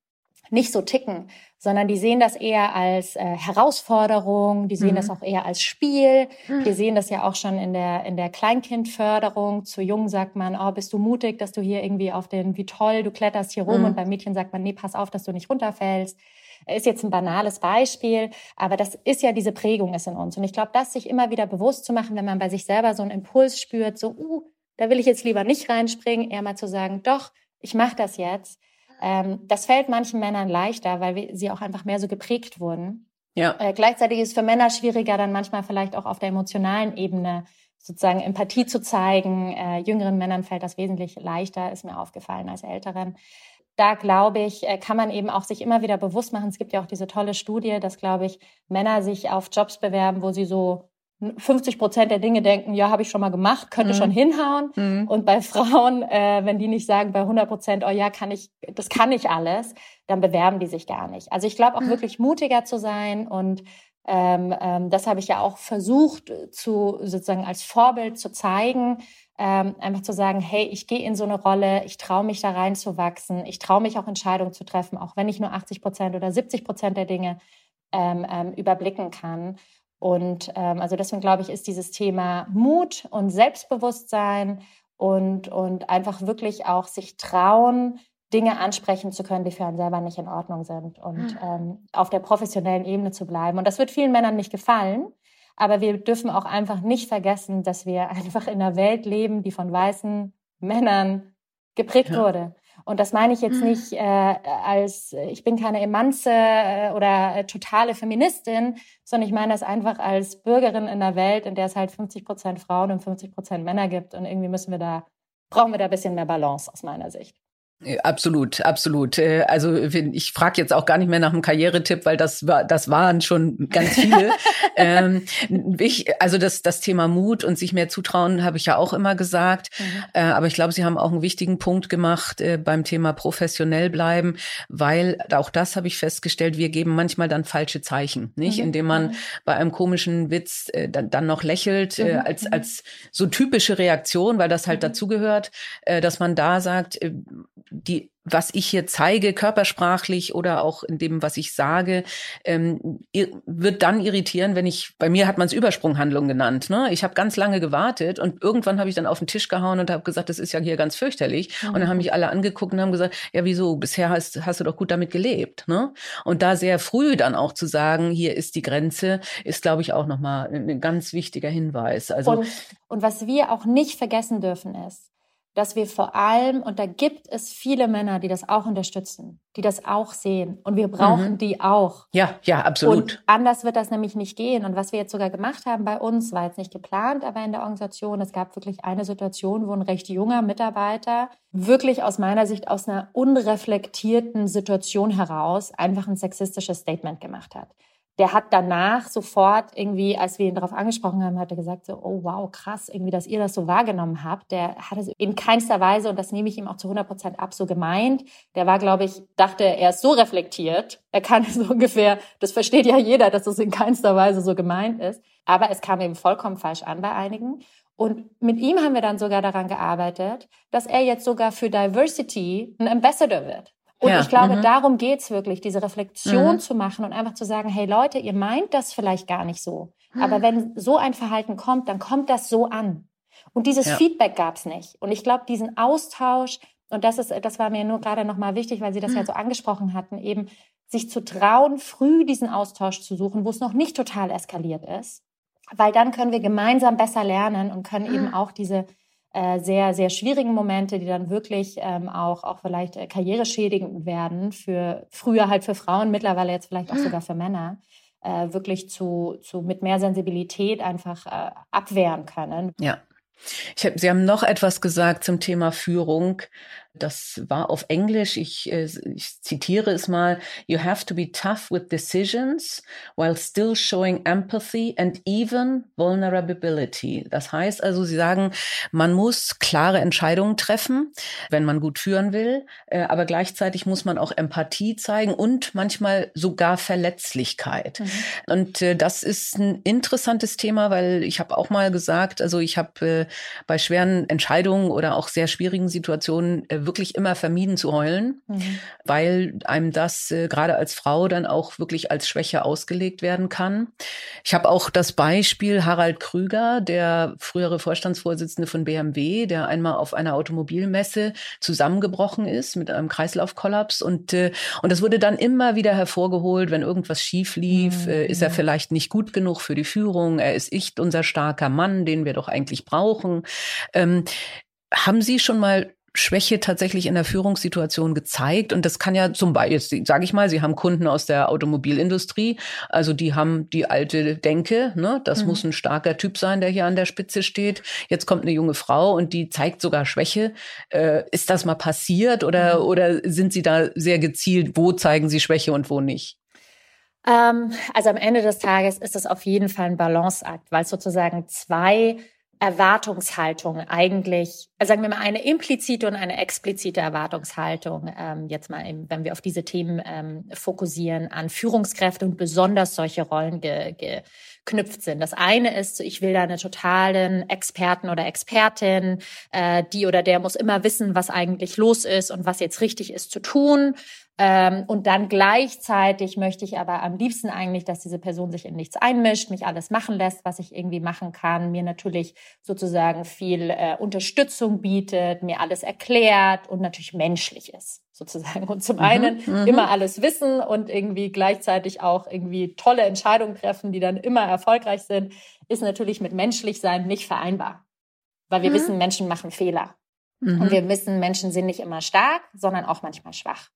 nicht so ticken, sondern die sehen das eher als äh, Herausforderung, die sehen mhm. das auch eher als Spiel. Mhm. Wir sehen das ja auch schon in der, in der Kleinkindförderung. Zu Jungen sagt man, oh, bist du mutig, dass du hier irgendwie auf den, wie toll, du kletterst hier rum. Mhm. Und beim Mädchen sagt man, nee, pass auf, dass du nicht runterfällst. Ist jetzt ein banales Beispiel, aber das ist ja diese Prägung ist in uns. Und ich glaube, das sich immer wieder bewusst zu machen, wenn man bei sich selber so einen Impuls spürt, so, uh, da will ich jetzt lieber nicht reinspringen, eher mal zu sagen, doch, ich mache das jetzt ähm, das fällt manchen Männern leichter, weil sie auch einfach mehr so geprägt wurden. Ja. Äh, gleichzeitig ist es für Männer schwieriger, dann manchmal vielleicht auch auf der emotionalen Ebene sozusagen Empathie zu zeigen. Äh, jüngeren Männern fällt das wesentlich leichter, ist mir aufgefallen als älteren. Da glaube ich, äh, kann man eben auch sich immer wieder bewusst machen. Es gibt ja auch diese tolle Studie, dass, glaube ich, Männer sich auf Jobs bewerben, wo sie so 50 Prozent der Dinge denken, ja, habe ich schon mal gemacht, könnte mhm. schon hinhauen. Mhm. Und bei Frauen, äh, wenn die nicht sagen bei 100 Prozent, oh ja, kann ich, das kann ich alles, dann bewerben die sich gar nicht. Also ich glaube auch mhm. wirklich mutiger zu sein und ähm, ähm, das habe ich ja auch versucht zu sozusagen als Vorbild zu zeigen, ähm, einfach zu sagen, hey, ich gehe in so eine Rolle, ich traue mich da reinzuwachsen, ich traue mich auch Entscheidungen zu treffen, auch wenn ich nur 80 Prozent oder 70 Prozent der Dinge ähm, ähm, überblicken kann. Und ähm, also deswegen glaube ich, ist dieses Thema Mut und Selbstbewusstsein und, und einfach wirklich auch sich trauen, Dinge ansprechen zu können, die für einen selber nicht in Ordnung sind und mhm. ähm, auf der professionellen Ebene zu bleiben. Und das wird vielen Männern nicht gefallen. Aber wir dürfen auch einfach nicht vergessen, dass wir einfach in einer Welt leben, die von weißen Männern geprägt ja. wurde. Und das meine ich jetzt mhm. nicht äh, als, ich bin keine Emanze äh, oder äh, totale Feministin, sondern ich meine das einfach als Bürgerin in einer Welt, in der es halt 50 Prozent Frauen und 50 Prozent Männer gibt. Und irgendwie müssen wir da, brauchen wir da ein bisschen mehr Balance aus meiner Sicht. Absolut, absolut. Äh, also ich frage jetzt auch gar nicht mehr nach einem Karrieretipp, weil das war, das waren schon ganz viele. ähm, ich, also das, das Thema Mut und sich mehr zutrauen habe ich ja auch immer gesagt. Mhm. Äh, aber ich glaube, Sie haben auch einen wichtigen Punkt gemacht äh, beim Thema professionell bleiben, weil auch das habe ich festgestellt. Wir geben manchmal dann falsche Zeichen, nicht, mhm. indem man mhm. bei einem komischen Witz äh, dann, dann noch lächelt äh, mhm. als als so typische Reaktion, weil das halt mhm. dazugehört, äh, dass man da sagt äh, die, was ich hier zeige, körpersprachlich oder auch in dem, was ich sage, ähm, wird dann irritieren, wenn ich, bei mir hat man es Übersprunghandlung genannt. Ne? Ich habe ganz lange gewartet und irgendwann habe ich dann auf den Tisch gehauen und habe gesagt, das ist ja hier ganz fürchterlich. Mhm. Und dann haben mich alle angeguckt und haben gesagt, ja wieso, bisher hast, hast du doch gut damit gelebt. Ne? Und da sehr früh dann auch zu sagen, hier ist die Grenze, ist, glaube ich, auch nochmal ein ganz wichtiger Hinweis. Also, und, und was wir auch nicht vergessen dürfen ist, dass wir vor allem, und da gibt es viele Männer, die das auch unterstützen, die das auch sehen. Und wir brauchen mhm. die auch. Ja, ja, absolut. Und anders wird das nämlich nicht gehen. Und was wir jetzt sogar gemacht haben bei uns, war jetzt nicht geplant, aber in der Organisation, es gab wirklich eine Situation, wo ein recht junger Mitarbeiter wirklich aus meiner Sicht aus einer unreflektierten Situation heraus einfach ein sexistisches Statement gemacht hat der hat danach sofort irgendwie, als wir ihn darauf angesprochen haben, hat er gesagt so, oh wow, krass, irgendwie, dass ihr das so wahrgenommen habt. Der hat es in keinster Weise, und das nehme ich ihm auch zu 100 Prozent ab, so gemeint. Der war, glaube ich, dachte, er ist so reflektiert. Er kann so ungefähr, das versteht ja jeder, dass das in keinster Weise so gemeint ist. Aber es kam eben vollkommen falsch an bei einigen. Und mit ihm haben wir dann sogar daran gearbeitet, dass er jetzt sogar für Diversity ein Ambassador wird. Und ja, ich glaube, mhm. darum geht's wirklich, diese Reflexion mhm. zu machen und einfach zu sagen, hey Leute, ihr meint das vielleicht gar nicht so. Aber mhm. wenn so ein Verhalten kommt, dann kommt das so an. Und dieses ja. Feedback gab's nicht. Und ich glaube, diesen Austausch, und das ist, das war mir nur gerade nochmal wichtig, weil Sie das ja mhm. so angesprochen hatten, eben sich zu trauen, früh diesen Austausch zu suchen, wo es noch nicht total eskaliert ist. Weil dann können wir gemeinsam besser lernen und können eben mhm. auch diese äh, sehr, sehr schwierigen Momente, die dann wirklich ähm, auch, auch vielleicht äh, karriereschädigend werden, für früher halt für Frauen, mittlerweile jetzt vielleicht auch hm. sogar für Männer, äh, wirklich zu, zu mit mehr Sensibilität einfach äh, abwehren können. Ja. Ich hab, Sie haben noch etwas gesagt zum Thema Führung. Das war auf Englisch. Ich, äh, ich zitiere es mal. You have to be tough with decisions while still showing empathy and even vulnerability. Das heißt also, Sie sagen, man muss klare Entscheidungen treffen, wenn man gut führen will. Äh, aber gleichzeitig muss man auch Empathie zeigen und manchmal sogar Verletzlichkeit. Mhm. Und äh, das ist ein interessantes Thema, weil ich habe auch mal gesagt, also ich habe bei schweren Entscheidungen oder auch sehr schwierigen Situationen wirklich immer vermieden zu heulen, mhm. weil einem das äh, gerade als Frau dann auch wirklich als Schwäche ausgelegt werden kann. Ich habe auch das Beispiel Harald Krüger, der frühere Vorstandsvorsitzende von BMW, der einmal auf einer Automobilmesse zusammengebrochen ist mit einem Kreislaufkollaps und äh, und das wurde dann immer wieder hervorgeholt, wenn irgendwas schief lief, mhm. äh, ist er vielleicht nicht gut genug für die Führung, er ist nicht unser starker Mann, den wir doch eigentlich brauchen. Ähm, haben Sie schon mal Schwäche tatsächlich in der Führungssituation gezeigt. Und das kann ja zum Beispiel, jetzt sage ich mal, Sie haben Kunden aus der Automobilindustrie, also die haben die alte Denke, ne? das mhm. muss ein starker Typ sein, der hier an der Spitze steht. Jetzt kommt eine junge Frau und die zeigt sogar Schwäche. Äh, ist das mal passiert oder, mhm. oder sind Sie da sehr gezielt, wo zeigen Sie Schwäche und wo nicht? Ähm, also am Ende des Tages ist es auf jeden Fall ein Balanceakt, weil es sozusagen zwei Erwartungshaltung eigentlich, also sagen wir mal eine implizite und eine explizite Erwartungshaltung, ähm, jetzt mal, eben, wenn wir auf diese Themen ähm, fokussieren, an Führungskräfte und besonders solche Rollen ge, geknüpft sind. Das eine ist, ich will da eine totalen Experten oder Expertin, äh, die oder der muss immer wissen, was eigentlich los ist und was jetzt richtig ist zu tun. Ähm, und dann gleichzeitig möchte ich aber am liebsten eigentlich, dass diese Person sich in nichts einmischt, mich alles machen lässt, was ich irgendwie machen kann, mir natürlich sozusagen viel äh, Unterstützung bietet, mir alles erklärt und natürlich menschlich ist sozusagen. Und zum mhm, einen mhm, immer alles wissen und irgendwie gleichzeitig auch irgendwie tolle Entscheidungen treffen, die dann immer erfolgreich sind, ist natürlich mit menschlich sein nicht vereinbar. Weil wir mhm. wissen, Menschen machen Fehler. Mhm. Und wir wissen, Menschen sind nicht immer stark, sondern auch manchmal schwach.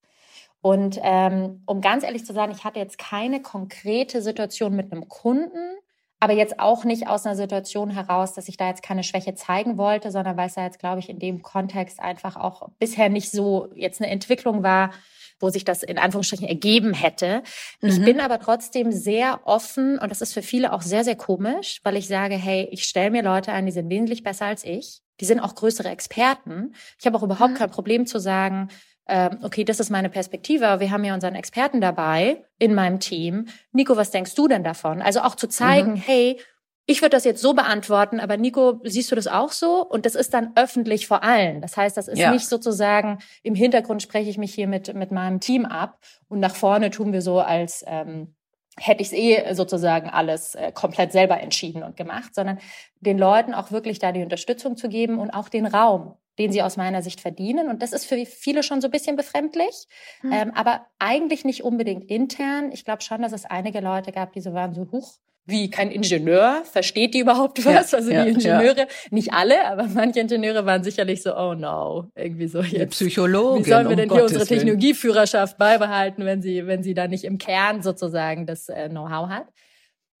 Und ähm, um ganz ehrlich zu sein, ich hatte jetzt keine konkrete Situation mit einem Kunden, aber jetzt auch nicht aus einer Situation heraus, dass ich da jetzt keine Schwäche zeigen wollte, sondern weil es ja jetzt, glaube ich, in dem Kontext einfach auch bisher nicht so jetzt eine Entwicklung war, wo sich das in Anführungsstrichen ergeben hätte. Mhm. Ich bin aber trotzdem sehr offen und das ist für viele auch sehr, sehr komisch, weil ich sage, hey, ich stelle mir Leute ein, die sind wesentlich besser als ich. Die sind auch größere Experten. Ich habe auch überhaupt mhm. kein Problem zu sagen, okay, das ist meine Perspektive, aber wir haben ja unseren Experten dabei in meinem Team. Nico, was denkst du denn davon? Also auch zu zeigen, mhm. hey, ich würde das jetzt so beantworten, aber Nico, siehst du das auch so? Und das ist dann öffentlich vor allen. Das heißt, das ist ja. nicht sozusagen im Hintergrund spreche ich mich hier mit mit meinem Team ab und nach vorne tun wir so als ähm, hätte ich es eh sozusagen alles äh, komplett selber entschieden und gemacht, sondern den Leuten auch wirklich da die Unterstützung zu geben und auch den Raum, den sie aus meiner Sicht verdienen. Und das ist für viele schon so ein bisschen befremdlich, mhm. ähm, aber eigentlich nicht unbedingt intern. Ich glaube schon, dass es einige Leute gab, die so waren, so hoch, wie kein Ingenieur, versteht die überhaupt was? Ja, also ja, die Ingenieure, ja. nicht alle, aber manche Ingenieure waren sicherlich so, oh no, irgendwie so jetzt. Psychologen. Wie sollen wir denn um hier unsere Technologieführerschaft beibehalten, wenn sie, wenn sie da nicht im Kern sozusagen das äh, Know-how hat?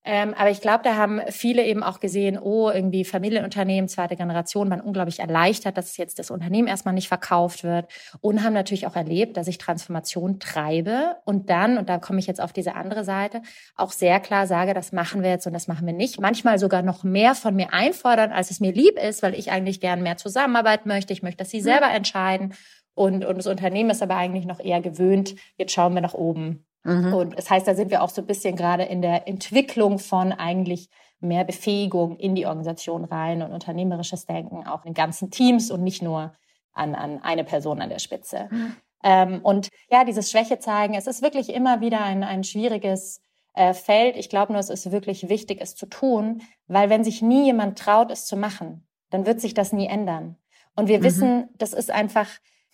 Ähm, aber ich glaube, da haben viele eben auch gesehen, oh, irgendwie Familienunternehmen, zweite Generation, waren unglaublich erleichtert, dass jetzt das Unternehmen erstmal nicht verkauft wird und haben natürlich auch erlebt, dass ich Transformation treibe und dann, und da komme ich jetzt auf diese andere Seite, auch sehr klar sage, das machen wir jetzt und das machen wir nicht. Manchmal sogar noch mehr von mir einfordern, als es mir lieb ist, weil ich eigentlich gern mehr Zusammenarbeit möchte. Ich möchte, dass sie selber entscheiden. Und, und das Unternehmen ist aber eigentlich noch eher gewöhnt, jetzt schauen wir nach oben Mhm. Und das heißt, da sind wir auch so ein bisschen gerade in der Entwicklung von eigentlich mehr Befähigung in die Organisation rein und unternehmerisches Denken auch in ganzen Teams und nicht nur an, an eine Person an der Spitze. Mhm. Ähm, und ja, dieses Schwäche zeigen, es ist wirklich immer wieder ein, ein schwieriges äh, Feld. Ich glaube nur, es ist wirklich wichtig, es zu tun, weil wenn sich nie jemand traut, es zu machen, dann wird sich das nie ändern. Und wir mhm. wissen, das ist einfach,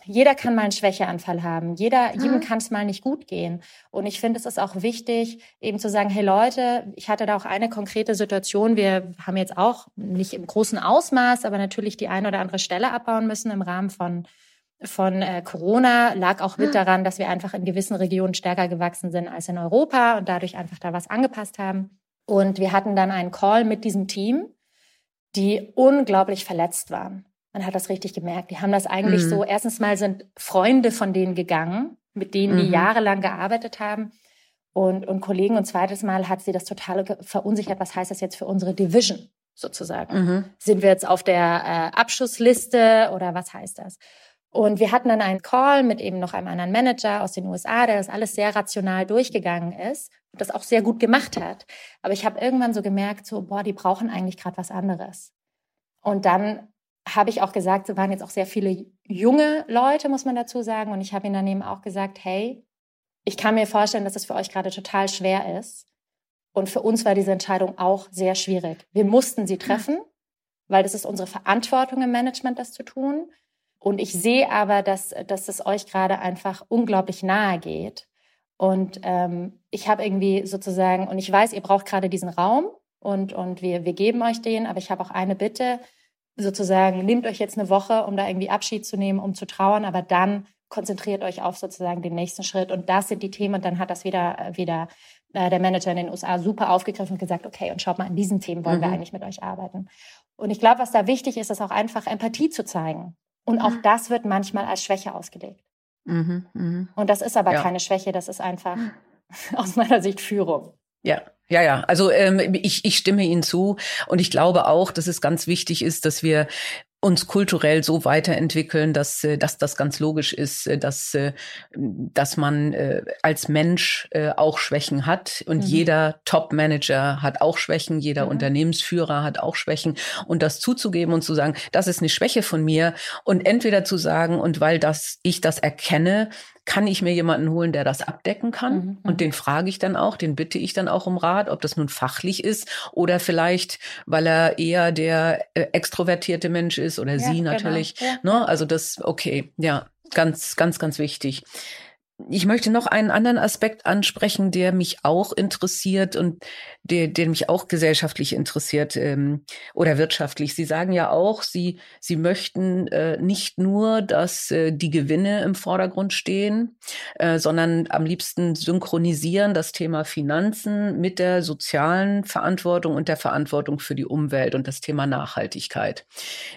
jeder kann mal einen Schwächeanfall haben. Jeder, mhm. jedem kann es mal nicht gut gehen. Und ich finde, es ist auch wichtig, eben zu sagen, hey Leute, ich hatte da auch eine konkrete Situation. Wir haben jetzt auch nicht im großen Ausmaß, aber natürlich die eine oder andere Stelle abbauen müssen im Rahmen von von äh, Corona lag auch mit daran, dass wir einfach in gewissen Regionen stärker gewachsen sind als in Europa und dadurch einfach da was angepasst haben. Und wir hatten dann einen Call mit diesem Team, die unglaublich verletzt waren. Man hat das richtig gemerkt. Die haben das eigentlich mhm. so, erstens mal sind Freunde von denen gegangen, mit denen die mhm. jahrelang gearbeitet haben. Und, und Kollegen. Und zweites Mal hat sie das total verunsichert. Was heißt das jetzt für unsere Division sozusagen? Mhm. Sind wir jetzt auf der äh, Abschussliste oder was heißt das? Und wir hatten dann einen Call mit eben noch einem anderen Manager aus den USA, der das alles sehr rational durchgegangen ist und das auch sehr gut gemacht hat. Aber ich habe irgendwann so gemerkt, so, boah, die brauchen eigentlich gerade was anderes. Und dann habe ich auch gesagt, es waren jetzt auch sehr viele junge Leute, muss man dazu sagen. Und ich habe ihnen dann eben auch gesagt, hey, ich kann mir vorstellen, dass es für euch gerade total schwer ist. Und für uns war diese Entscheidung auch sehr schwierig. Wir mussten sie treffen, weil das ist unsere Verantwortung im Management, das zu tun. Und ich sehe aber, dass, dass es euch gerade einfach unglaublich nahe geht. Und ähm, ich habe irgendwie sozusagen, und ich weiß, ihr braucht gerade diesen Raum und, und wir, wir geben euch den, aber ich habe auch eine Bitte, sozusagen, nehmt euch jetzt eine Woche, um da irgendwie Abschied zu nehmen, um zu trauern, aber dann konzentriert euch auf sozusagen den nächsten Schritt. Und das sind die Themen. Und dann hat das wieder, äh, wieder äh, der Manager in den USA super aufgegriffen und gesagt, okay, und schaut mal, an diesen Themen wollen mhm. wir eigentlich mit euch arbeiten. Und ich glaube, was da wichtig ist, ist auch einfach Empathie zu zeigen. Und auch mhm. das wird manchmal als Schwäche ausgelegt. Mhm, mh. Und das ist aber ja. keine Schwäche, das ist einfach aus meiner Sicht Führung. Ja, ja, ja. Also ähm, ich, ich stimme Ihnen zu und ich glaube auch, dass es ganz wichtig ist, dass wir uns kulturell so weiterentwickeln, dass, äh, dass das ganz logisch ist, äh, dass, äh, dass man als Mensch auch Schwächen hat und mhm. jeder Top-Manager hat auch Schwächen, jeder mhm. Unternehmensführer hat auch Schwächen und das zuzugeben und zu sagen, das ist eine Schwäche von mir und entweder zu sagen und weil das ich das erkenne, kann ich mir jemanden holen, der das abdecken kann? Mhm. Und mhm. den frage ich dann auch, den bitte ich dann auch um Rat, ob das nun fachlich ist oder vielleicht, weil er eher der äh, extrovertierte Mensch ist oder ja, sie genau. natürlich. Genau. Ja. Ne? Also das, okay, ja, ganz, ganz, ganz wichtig. Ich möchte noch einen anderen Aspekt ansprechen, der mich auch interessiert und der, der mich auch gesellschaftlich interessiert ähm, oder wirtschaftlich. Sie sagen ja auch, Sie, Sie möchten äh, nicht nur, dass äh, die Gewinne im Vordergrund stehen, äh, sondern am liebsten synchronisieren das Thema Finanzen mit der sozialen Verantwortung und der Verantwortung für die Umwelt und das Thema Nachhaltigkeit.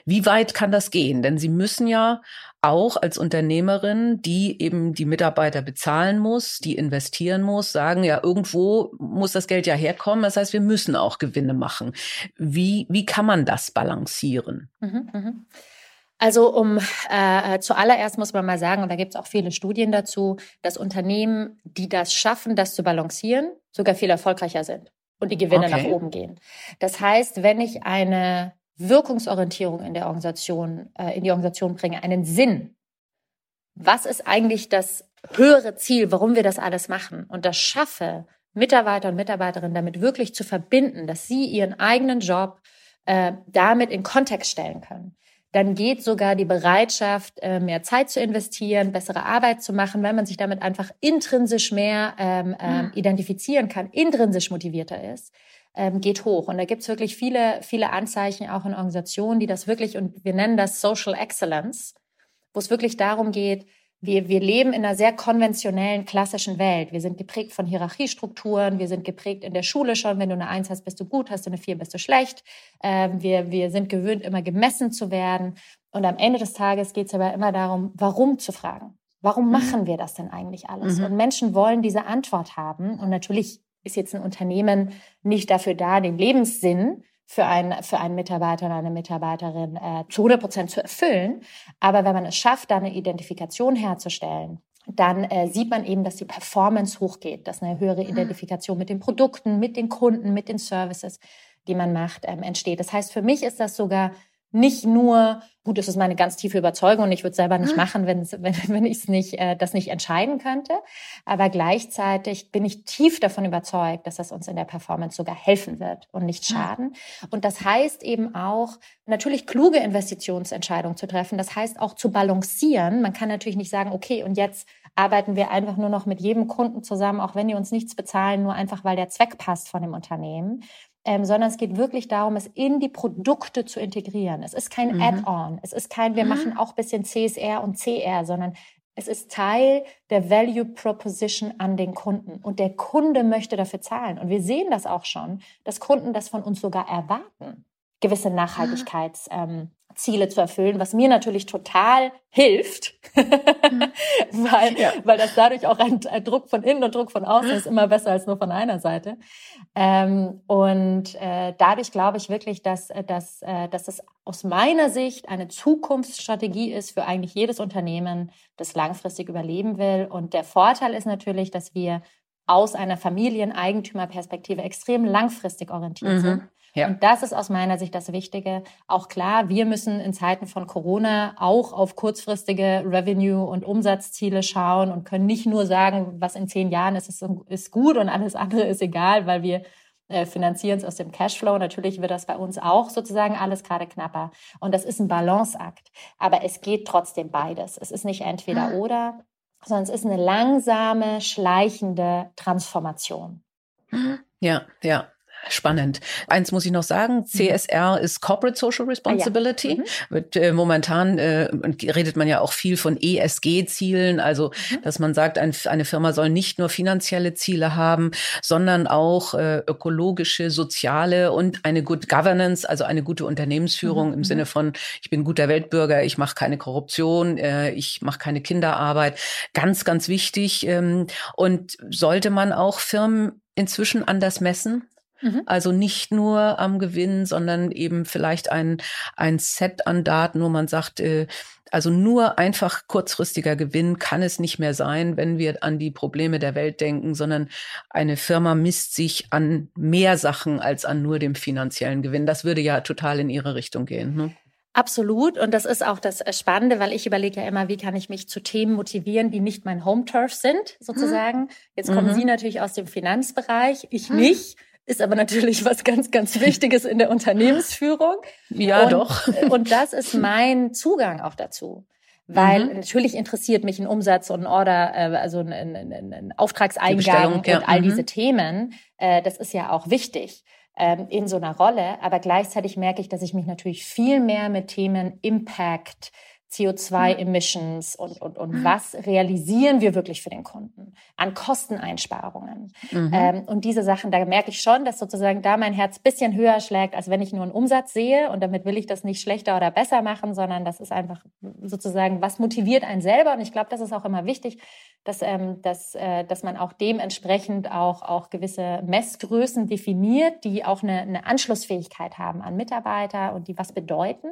Wie weit kann das gehen? Denn Sie müssen ja auch als Unternehmerin, die eben die Mitarbeiter bezahlen muss, die investieren muss, sagen, ja, irgendwo muss das Geld ja herkommen. Das heißt, wir müssen auch Gewinne machen. Wie, wie kann man das balancieren? Mhm, mhm. Also um äh, zuallererst muss man mal sagen, und da gibt es auch viele Studien dazu, dass Unternehmen, die das schaffen, das zu balancieren, sogar viel erfolgreicher sind und die Gewinne okay. nach oben gehen. Das heißt, wenn ich eine Wirkungsorientierung in der Organisation, äh, in die Organisation bringe, einen Sinn. Was ist eigentlich das höhere Ziel, warum wir das alles machen? Und das schaffe, Mitarbeiter und Mitarbeiterinnen damit wirklich zu verbinden, dass sie ihren eigenen Job äh, damit in Kontext stellen können. Dann geht sogar die Bereitschaft, äh, mehr Zeit zu investieren, bessere Arbeit zu machen, weil man sich damit einfach intrinsisch mehr ähm, ähm, identifizieren kann, intrinsisch motivierter ist ähm, geht hoch. Und da gibt's wirklich viele, viele Anzeichen auch in Organisationen, die das wirklich, und wir nennen das Social Excellence, wo es wirklich darum geht, wir, wir leben in einer sehr konventionellen, klassischen Welt. Wir sind geprägt von Hierarchiestrukturen, wir sind geprägt in der Schule schon, wenn du eine Eins hast, bist du gut, hast du eine Vier, bist du schlecht. Ähm, wir, wir sind gewöhnt, immer gemessen zu werden. Und am Ende des Tages geht es aber immer darum, warum zu fragen. Warum mhm. machen wir das denn eigentlich alles? Mhm. Und Menschen wollen diese Antwort haben. Und natürlich ist jetzt ein Unternehmen nicht dafür da, den Lebenssinn für einen, für einen Mitarbeiter oder eine Mitarbeiterin äh, zu 100 Prozent zu erfüllen. Aber wenn man es schafft, da eine Identifikation herzustellen, dann äh, sieht man eben, dass die Performance hochgeht, dass eine höhere Identifikation mit den Produkten, mit den Kunden, mit den Services, die man macht, ähm, entsteht. Das heißt, für mich ist das sogar nicht nur, gut, das ist meine ganz tiefe Überzeugung und ich würde es selber nicht ah. machen, wenn, wenn, wenn ich es nicht, äh, das nicht entscheiden könnte. Aber gleichzeitig bin ich tief davon überzeugt, dass das uns in der Performance sogar helfen wird und nicht ah. schaden. Und das heißt eben auch, natürlich kluge Investitionsentscheidungen zu treffen. Das heißt auch zu balancieren. Man kann natürlich nicht sagen, okay, und jetzt arbeiten wir einfach nur noch mit jedem Kunden zusammen, auch wenn die uns nichts bezahlen, nur einfach, weil der Zweck passt von dem Unternehmen ähm, sondern es geht wirklich darum, es in die Produkte zu integrieren. Es ist kein mhm. Add-on, es ist kein, wir mhm. machen auch bisschen CSR und CR, sondern es ist Teil der Value Proposition an den Kunden und der Kunde möchte dafür zahlen. Und wir sehen das auch schon, dass Kunden das von uns sogar erwarten, gewisse ah. Nachhaltigkeits, ähm, zu erfüllen, was mir natürlich total hilft, mhm. weil, ja. weil das dadurch auch ein, ein, Druck von innen und Druck von außen ist immer besser als nur von einer Seite. Ähm, und äh, dadurch glaube ich wirklich, dass, äh, dass, äh, dass es aus meiner Sicht eine Zukunftsstrategie ist für eigentlich jedes Unternehmen, das langfristig überleben will. Und der Vorteil ist natürlich, dass wir aus einer Familieneigentümerperspektive extrem langfristig orientiert mhm. sind ja. Und das ist aus meiner Sicht das Wichtige. Auch klar, wir müssen in Zeiten von Corona auch auf kurzfristige Revenue- und Umsatzziele schauen und können nicht nur sagen, was in zehn Jahren ist, ist, ist gut und alles andere ist egal, weil wir äh, finanzieren es aus dem Cashflow. Natürlich wird das bei uns auch sozusagen alles gerade knapper. Und das ist ein Balanceakt. Aber es geht trotzdem beides. Es ist nicht entweder ah. oder, sondern es ist eine langsame, schleichende Transformation. Ja, ja. Spannend. Eins muss ich noch sagen, mhm. CSR ist Corporate Social Responsibility. Ah, ja. mhm. Wird, äh, momentan äh, redet man ja auch viel von ESG-Zielen, also mhm. dass man sagt, ein, eine Firma soll nicht nur finanzielle Ziele haben, sondern auch äh, ökologische, soziale und eine Good Governance, also eine gute Unternehmensführung mhm. im Sinne von, ich bin guter Weltbürger, ich mache keine Korruption, äh, ich mache keine Kinderarbeit. Ganz, ganz wichtig. Ähm, und sollte man auch Firmen inzwischen anders messen? Mhm. Also nicht nur am Gewinn, sondern eben vielleicht ein, ein Set an Daten, wo man sagt, äh, also nur einfach kurzfristiger Gewinn kann es nicht mehr sein, wenn wir an die Probleme der Welt denken, sondern eine Firma misst sich an mehr Sachen als an nur dem finanziellen Gewinn. Das würde ja total in ihre Richtung gehen. Ne? Absolut. Und das ist auch das Spannende, weil ich überlege ja immer, wie kann ich mich zu Themen motivieren, die nicht mein Home-Turf sind, sozusagen. Jetzt kommen mhm. Sie natürlich aus dem Finanzbereich, ich mhm. Ist aber natürlich was ganz, ganz Wichtiges in der Unternehmensführung. Ja, und, doch. Und das ist mein Zugang auch dazu. weil mhm. natürlich interessiert mich ein Umsatz und ein Order, äh, also ein, ein, ein, ein Auftragseingang und ja. all mhm. diese Themen. Äh, das ist ja auch wichtig ähm, in so einer Rolle. Aber gleichzeitig merke ich, dass ich mich natürlich viel mehr mit Themen Impact, CO2-Emissions und, und, und mhm. was realisieren wir wirklich für den Kunden an Kosteneinsparungen. Mhm. Ähm, und diese Sachen, da merke ich schon, dass sozusagen da mein Herz bisschen höher schlägt, als wenn ich nur einen Umsatz sehe. Und damit will ich das nicht schlechter oder besser machen, sondern das ist einfach sozusagen, was motiviert einen selber. Und ich glaube, das ist auch immer wichtig, dass, ähm, dass, äh, dass man auch dementsprechend auch, auch gewisse Messgrößen definiert, die auch eine, eine Anschlussfähigkeit haben an Mitarbeiter und die was bedeuten.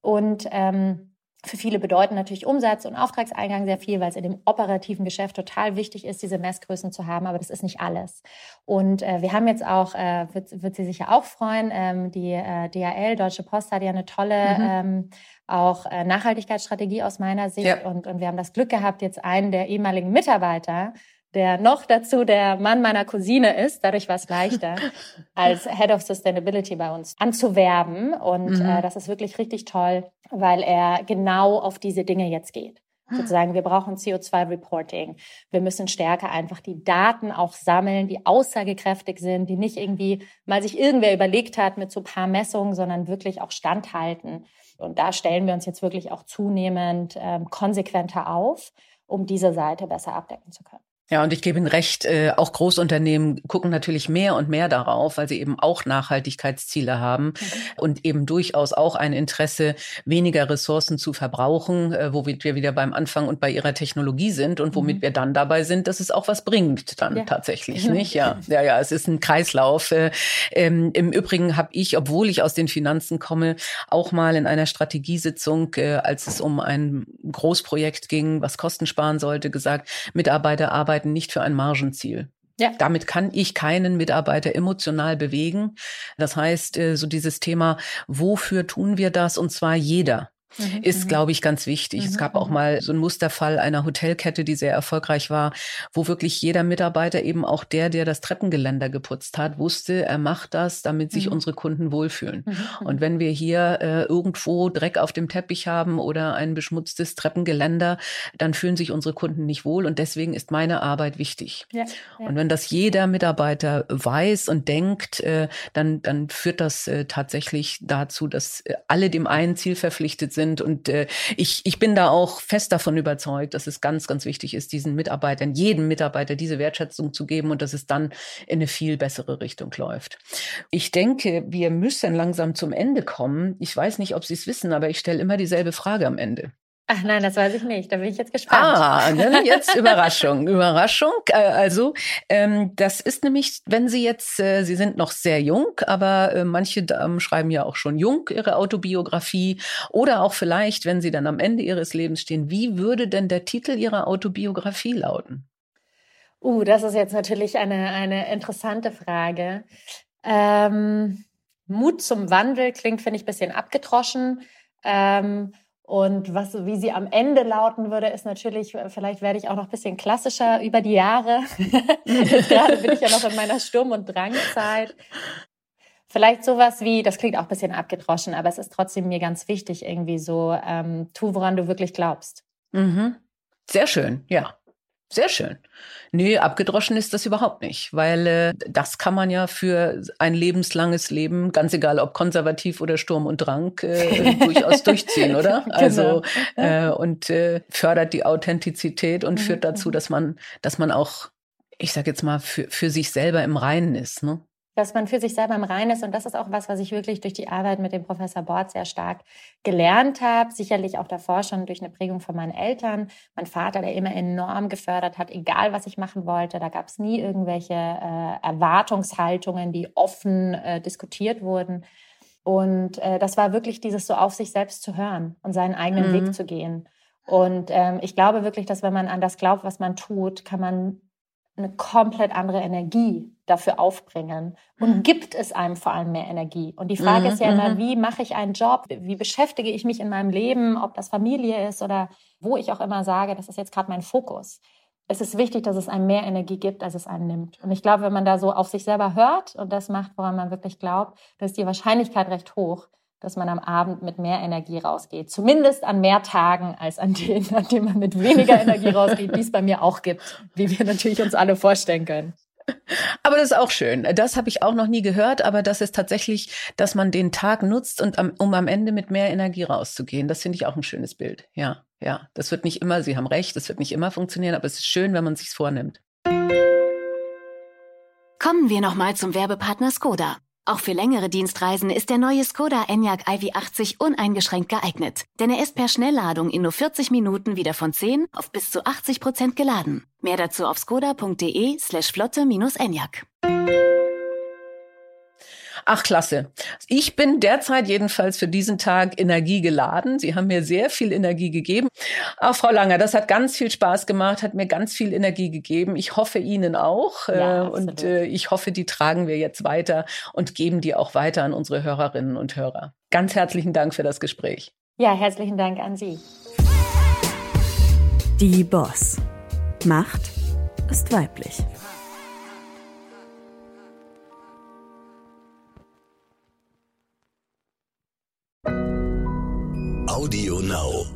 Und ähm, für viele bedeuten natürlich Umsatz und Auftragseingang sehr viel, weil es in dem operativen Geschäft total wichtig ist, diese Messgrößen zu haben, aber das ist nicht alles. Und äh, wir haben jetzt auch, äh, wird, wird sie sicher auch freuen, ähm, die äh, DHL, Deutsche Post hat ja eine tolle mhm. ähm, auch äh, Nachhaltigkeitsstrategie aus meiner Sicht. Ja. Und, und wir haben das Glück gehabt, jetzt einen der ehemaligen Mitarbeiter der noch dazu der Mann meiner Cousine ist. Dadurch war es leichter, als Head of Sustainability bei uns anzuwerben. Und mhm. äh, das ist wirklich richtig toll, weil er genau auf diese Dinge jetzt geht. Sozusagen, wir brauchen CO2-Reporting. Wir müssen stärker einfach die Daten auch sammeln, die aussagekräftig sind, die nicht irgendwie mal sich irgendwer überlegt hat mit so paar Messungen, sondern wirklich auch standhalten. Und da stellen wir uns jetzt wirklich auch zunehmend ähm, konsequenter auf, um diese Seite besser abdecken zu können. Ja, und ich gebe Ihnen recht, äh, auch Großunternehmen gucken natürlich mehr und mehr darauf, weil sie eben auch Nachhaltigkeitsziele haben mhm. und eben durchaus auch ein Interesse, weniger Ressourcen zu verbrauchen, äh, womit wir wieder beim Anfang und bei ihrer Technologie sind und womit mhm. wir dann dabei sind, dass es auch was bringt dann ja. tatsächlich, nicht? Ja, ja, ja, es ist ein Kreislauf. Äh, ähm, Im Übrigen habe ich, obwohl ich aus den Finanzen komme, auch mal in einer Strategiesitzung, äh, als es um ein Großprojekt ging, was Kosten sparen sollte, gesagt, Mitarbeiter arbeiten arbeiten nicht für ein Margenziel. Ja. Damit kann ich keinen Mitarbeiter emotional bewegen. Das heißt, äh, so dieses Thema, wofür tun wir das? Und zwar jeder. Mhm, ist, mhm. glaube ich, ganz wichtig. Mhm. Es gab auch mhm. mal so einen Musterfall einer Hotelkette, die sehr erfolgreich war, wo wirklich jeder Mitarbeiter, eben auch der, der das Treppengeländer geputzt hat, wusste, er macht das, damit sich mhm. unsere Kunden wohlfühlen. Mhm. Und wenn wir hier äh, irgendwo Dreck auf dem Teppich haben oder ein beschmutztes Treppengeländer, dann fühlen sich unsere Kunden nicht wohl. Und deswegen ist meine Arbeit wichtig. Ja, ja. Und wenn das jeder Mitarbeiter weiß und denkt, äh, dann, dann führt das äh, tatsächlich dazu, dass äh, alle dem einen Ziel verpflichtet sind, sind. Und äh, ich, ich bin da auch fest davon überzeugt, dass es ganz, ganz wichtig ist, diesen Mitarbeitern, jedem Mitarbeiter diese Wertschätzung zu geben und dass es dann in eine viel bessere Richtung läuft. Ich denke, wir müssen langsam zum Ende kommen. Ich weiß nicht, ob Sie es wissen, aber ich stelle immer dieselbe Frage am Ende. Ach nein, das weiß ich nicht. Da bin ich jetzt gespannt. Ah, ne? jetzt Überraschung, Überraschung. Äh, also ähm, das ist nämlich, wenn Sie jetzt, äh, Sie sind noch sehr jung, aber äh, manche Damen schreiben ja auch schon jung ihre Autobiografie oder auch vielleicht, wenn Sie dann am Ende Ihres Lebens stehen, wie würde denn der Titel Ihrer Autobiografie lauten? Uh, das ist jetzt natürlich eine, eine interessante Frage. Ähm, Mut zum Wandel klingt, finde ich, ein bisschen abgetroschen. Ähm, und was, wie sie am Ende lauten würde, ist natürlich, vielleicht werde ich auch noch ein bisschen klassischer über die Jahre. Gerade bin ich ja noch in meiner Sturm- und Drangzeit. Vielleicht sowas wie, das klingt auch ein bisschen abgedroschen, aber es ist trotzdem mir ganz wichtig, irgendwie so, ähm, tu, woran du wirklich glaubst. Mhm. Sehr schön, ja. Sehr schön. Nee, abgedroschen ist das überhaupt nicht, weil äh, das kann man ja für ein lebenslanges Leben, ganz egal ob konservativ oder Sturm und Drang, äh, durchaus durchziehen, oder? Genau. Also äh, und äh, fördert die Authentizität und mhm. führt dazu, mhm. dass man, dass man auch, ich sag jetzt mal, für, für sich selber im Reinen ist. Ne? Dass man für sich selber im Reinen ist. Und das ist auch was, was ich wirklich durch die Arbeit mit dem Professor Bort sehr stark gelernt habe. Sicherlich auch davor schon durch eine Prägung von meinen Eltern. Mein Vater, der immer enorm gefördert hat, egal was ich machen wollte. Da gab es nie irgendwelche äh, Erwartungshaltungen, die offen äh, diskutiert wurden. Und äh, das war wirklich dieses so auf sich selbst zu hören und seinen eigenen mhm. Weg zu gehen. Und ähm, ich glaube wirklich, dass wenn man an das glaubt, was man tut, kann man eine komplett andere Energie dafür aufbringen und mhm. gibt es einem vor allem mehr Energie. Und die Frage mhm, ist ja immer, mhm. wie mache ich einen Job? Wie beschäftige ich mich in meinem Leben, ob das Familie ist oder wo ich auch immer sage, das ist jetzt gerade mein Fokus. Es ist wichtig, dass es einem mehr Energie gibt, als es einem nimmt. Und ich glaube, wenn man da so auf sich selber hört und das macht, woran man wirklich glaubt, dann ist die Wahrscheinlichkeit recht hoch, dass man am Abend mit mehr Energie rausgeht. Zumindest an mehr Tagen als an denen, an denen man mit weniger Energie rausgeht, wie es bei mir auch gibt, wie wir natürlich uns alle vorstellen können. Aber das ist auch schön. Das habe ich auch noch nie gehört, aber das ist tatsächlich, dass man den Tag nutzt und am, um am Ende mit mehr Energie rauszugehen. Das finde ich auch ein schönes Bild. Ja, ja. Das wird nicht immer, Sie haben recht, das wird nicht immer funktionieren, aber es ist schön, wenn man sich's vornimmt. Kommen wir nochmal zum Werbepartner Skoda. Auch für längere Dienstreisen ist der neue Skoda Enyaq iV80 uneingeschränkt geeignet, denn er ist per Schnellladung in nur 40 Minuten wieder von 10 auf bis zu 80 Prozent geladen. Mehr dazu auf skoda.de slash flotte-enyaq. Ach, klasse. Ich bin derzeit jedenfalls für diesen Tag energiegeladen. Sie haben mir sehr viel Energie gegeben. Ach, Frau Langer, das hat ganz viel Spaß gemacht, hat mir ganz viel Energie gegeben. Ich hoffe Ihnen auch. Ja, äh, und äh, ich hoffe, die tragen wir jetzt weiter und geben die auch weiter an unsere Hörerinnen und Hörer. Ganz herzlichen Dank für das Gespräch. Ja, herzlichen Dank an Sie. Die Boss. Macht ist weiblich. Audio Now.